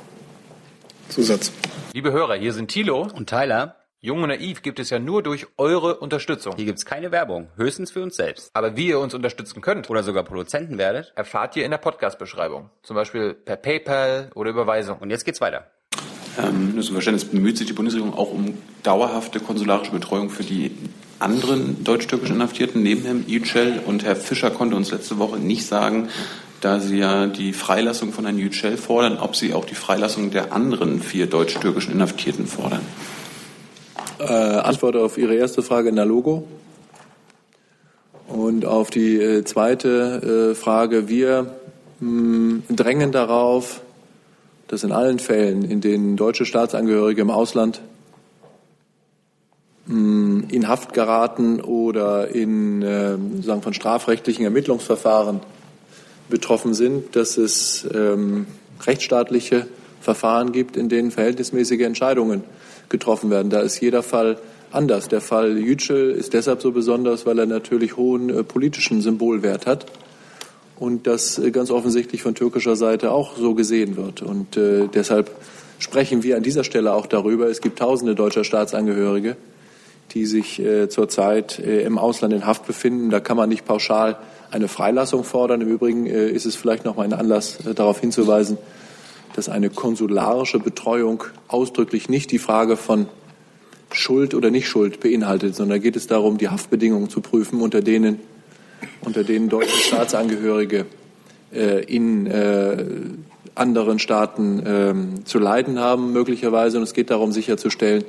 Speaker 3: Zusatz.
Speaker 23: Liebe Hörer, hier sind Thilo und Tyler. Jung und Naiv gibt es ja nur durch eure Unterstützung.
Speaker 24: Hier gibt's keine Werbung, höchstens für uns selbst.
Speaker 23: Aber wie ihr uns unterstützen könnt
Speaker 24: oder sogar Produzenten werdet,
Speaker 23: erfahrt ihr in der Podcast-Beschreibung. Zum Beispiel per PayPal oder Überweisung.
Speaker 24: Und jetzt geht's weiter.
Speaker 1: Ähm, nur zum Verständnis bemüht sich die Bundesregierung auch um dauerhafte konsularische Betreuung für die anderen deutsch-türkischen Inhaftierten neben Herrn Yücel. Und Herr Fischer konnte uns letzte Woche nicht sagen, da Sie ja die Freilassung von Herrn Yücel fordern, ob Sie auch die Freilassung der anderen vier deutsch-türkischen Inhaftierten fordern.
Speaker 14: Äh, Antwort auf Ihre erste Frage in der Logo. Und auf die äh, zweite äh, Frage, wir mh, drängen darauf, dass in allen Fällen, in denen deutsche Staatsangehörige im Ausland mh, in Haft geraten oder in äh, sagen von strafrechtlichen Ermittlungsverfahren betroffen sind, dass es ähm, rechtsstaatliche Verfahren gibt, in denen verhältnismäßige Entscheidungen getroffen werden. Da ist jeder Fall anders. Der Fall Yücel ist deshalb so besonders, weil er natürlich hohen äh, politischen Symbolwert hat und das äh, ganz offensichtlich von türkischer Seite auch so gesehen wird. Und äh, deshalb sprechen wir an dieser Stelle auch darüber. Es gibt tausende deutscher Staatsangehörige, die sich äh, zurzeit äh, im Ausland in Haft befinden. Da kann man nicht pauschal eine Freilassung fordern. Im Übrigen äh, ist es vielleicht noch mal ein Anlass, äh, darauf hinzuweisen, dass eine konsularische Betreuung ausdrücklich nicht die Frage von Schuld oder Nichtschuld beinhaltet, sondern geht es darum, die Haftbedingungen zu prüfen, unter denen, unter denen deutsche Staatsangehörige äh, in äh, anderen Staaten äh, zu leiden haben, möglicherweise. Und es geht darum, sicherzustellen,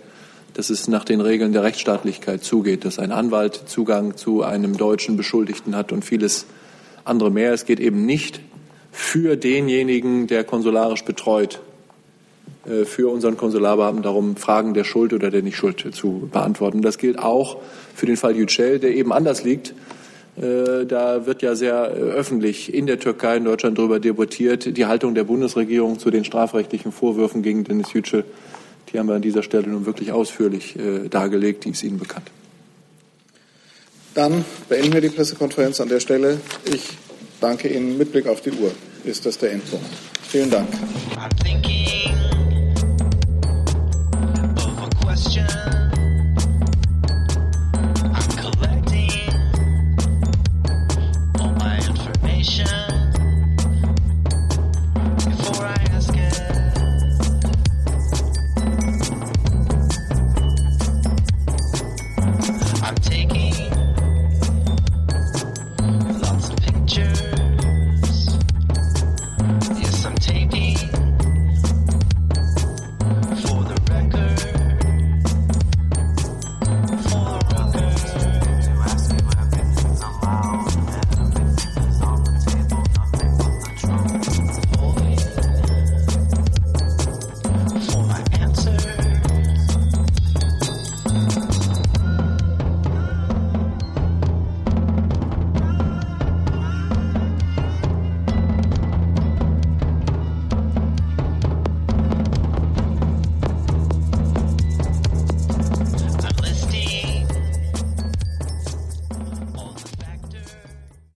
Speaker 14: dass es nach den Regeln der Rechtsstaatlichkeit zugeht, dass ein Anwalt Zugang zu einem deutschen Beschuldigten hat und vieles andere mehr. Es geht eben nicht für denjenigen, der konsularisch betreut, äh, für unseren Konsularbeamten darum, Fragen der Schuld oder der Nichtschuld zu beantworten. Das gilt auch für den Fall Yücel, der eben anders liegt. Äh, da wird ja sehr äh, öffentlich in der Türkei, in Deutschland darüber debattiert, die Haltung der Bundesregierung zu den strafrechtlichen Vorwürfen gegen Dennis Yücel. Die haben wir an dieser Stelle nun wirklich ausführlich dargelegt, die ist Ihnen bekannt.
Speaker 3: Dann beenden wir die Pressekonferenz an der Stelle. Ich danke Ihnen mit Blick auf die Uhr. Ist das der Endpunkt? Vielen Dank.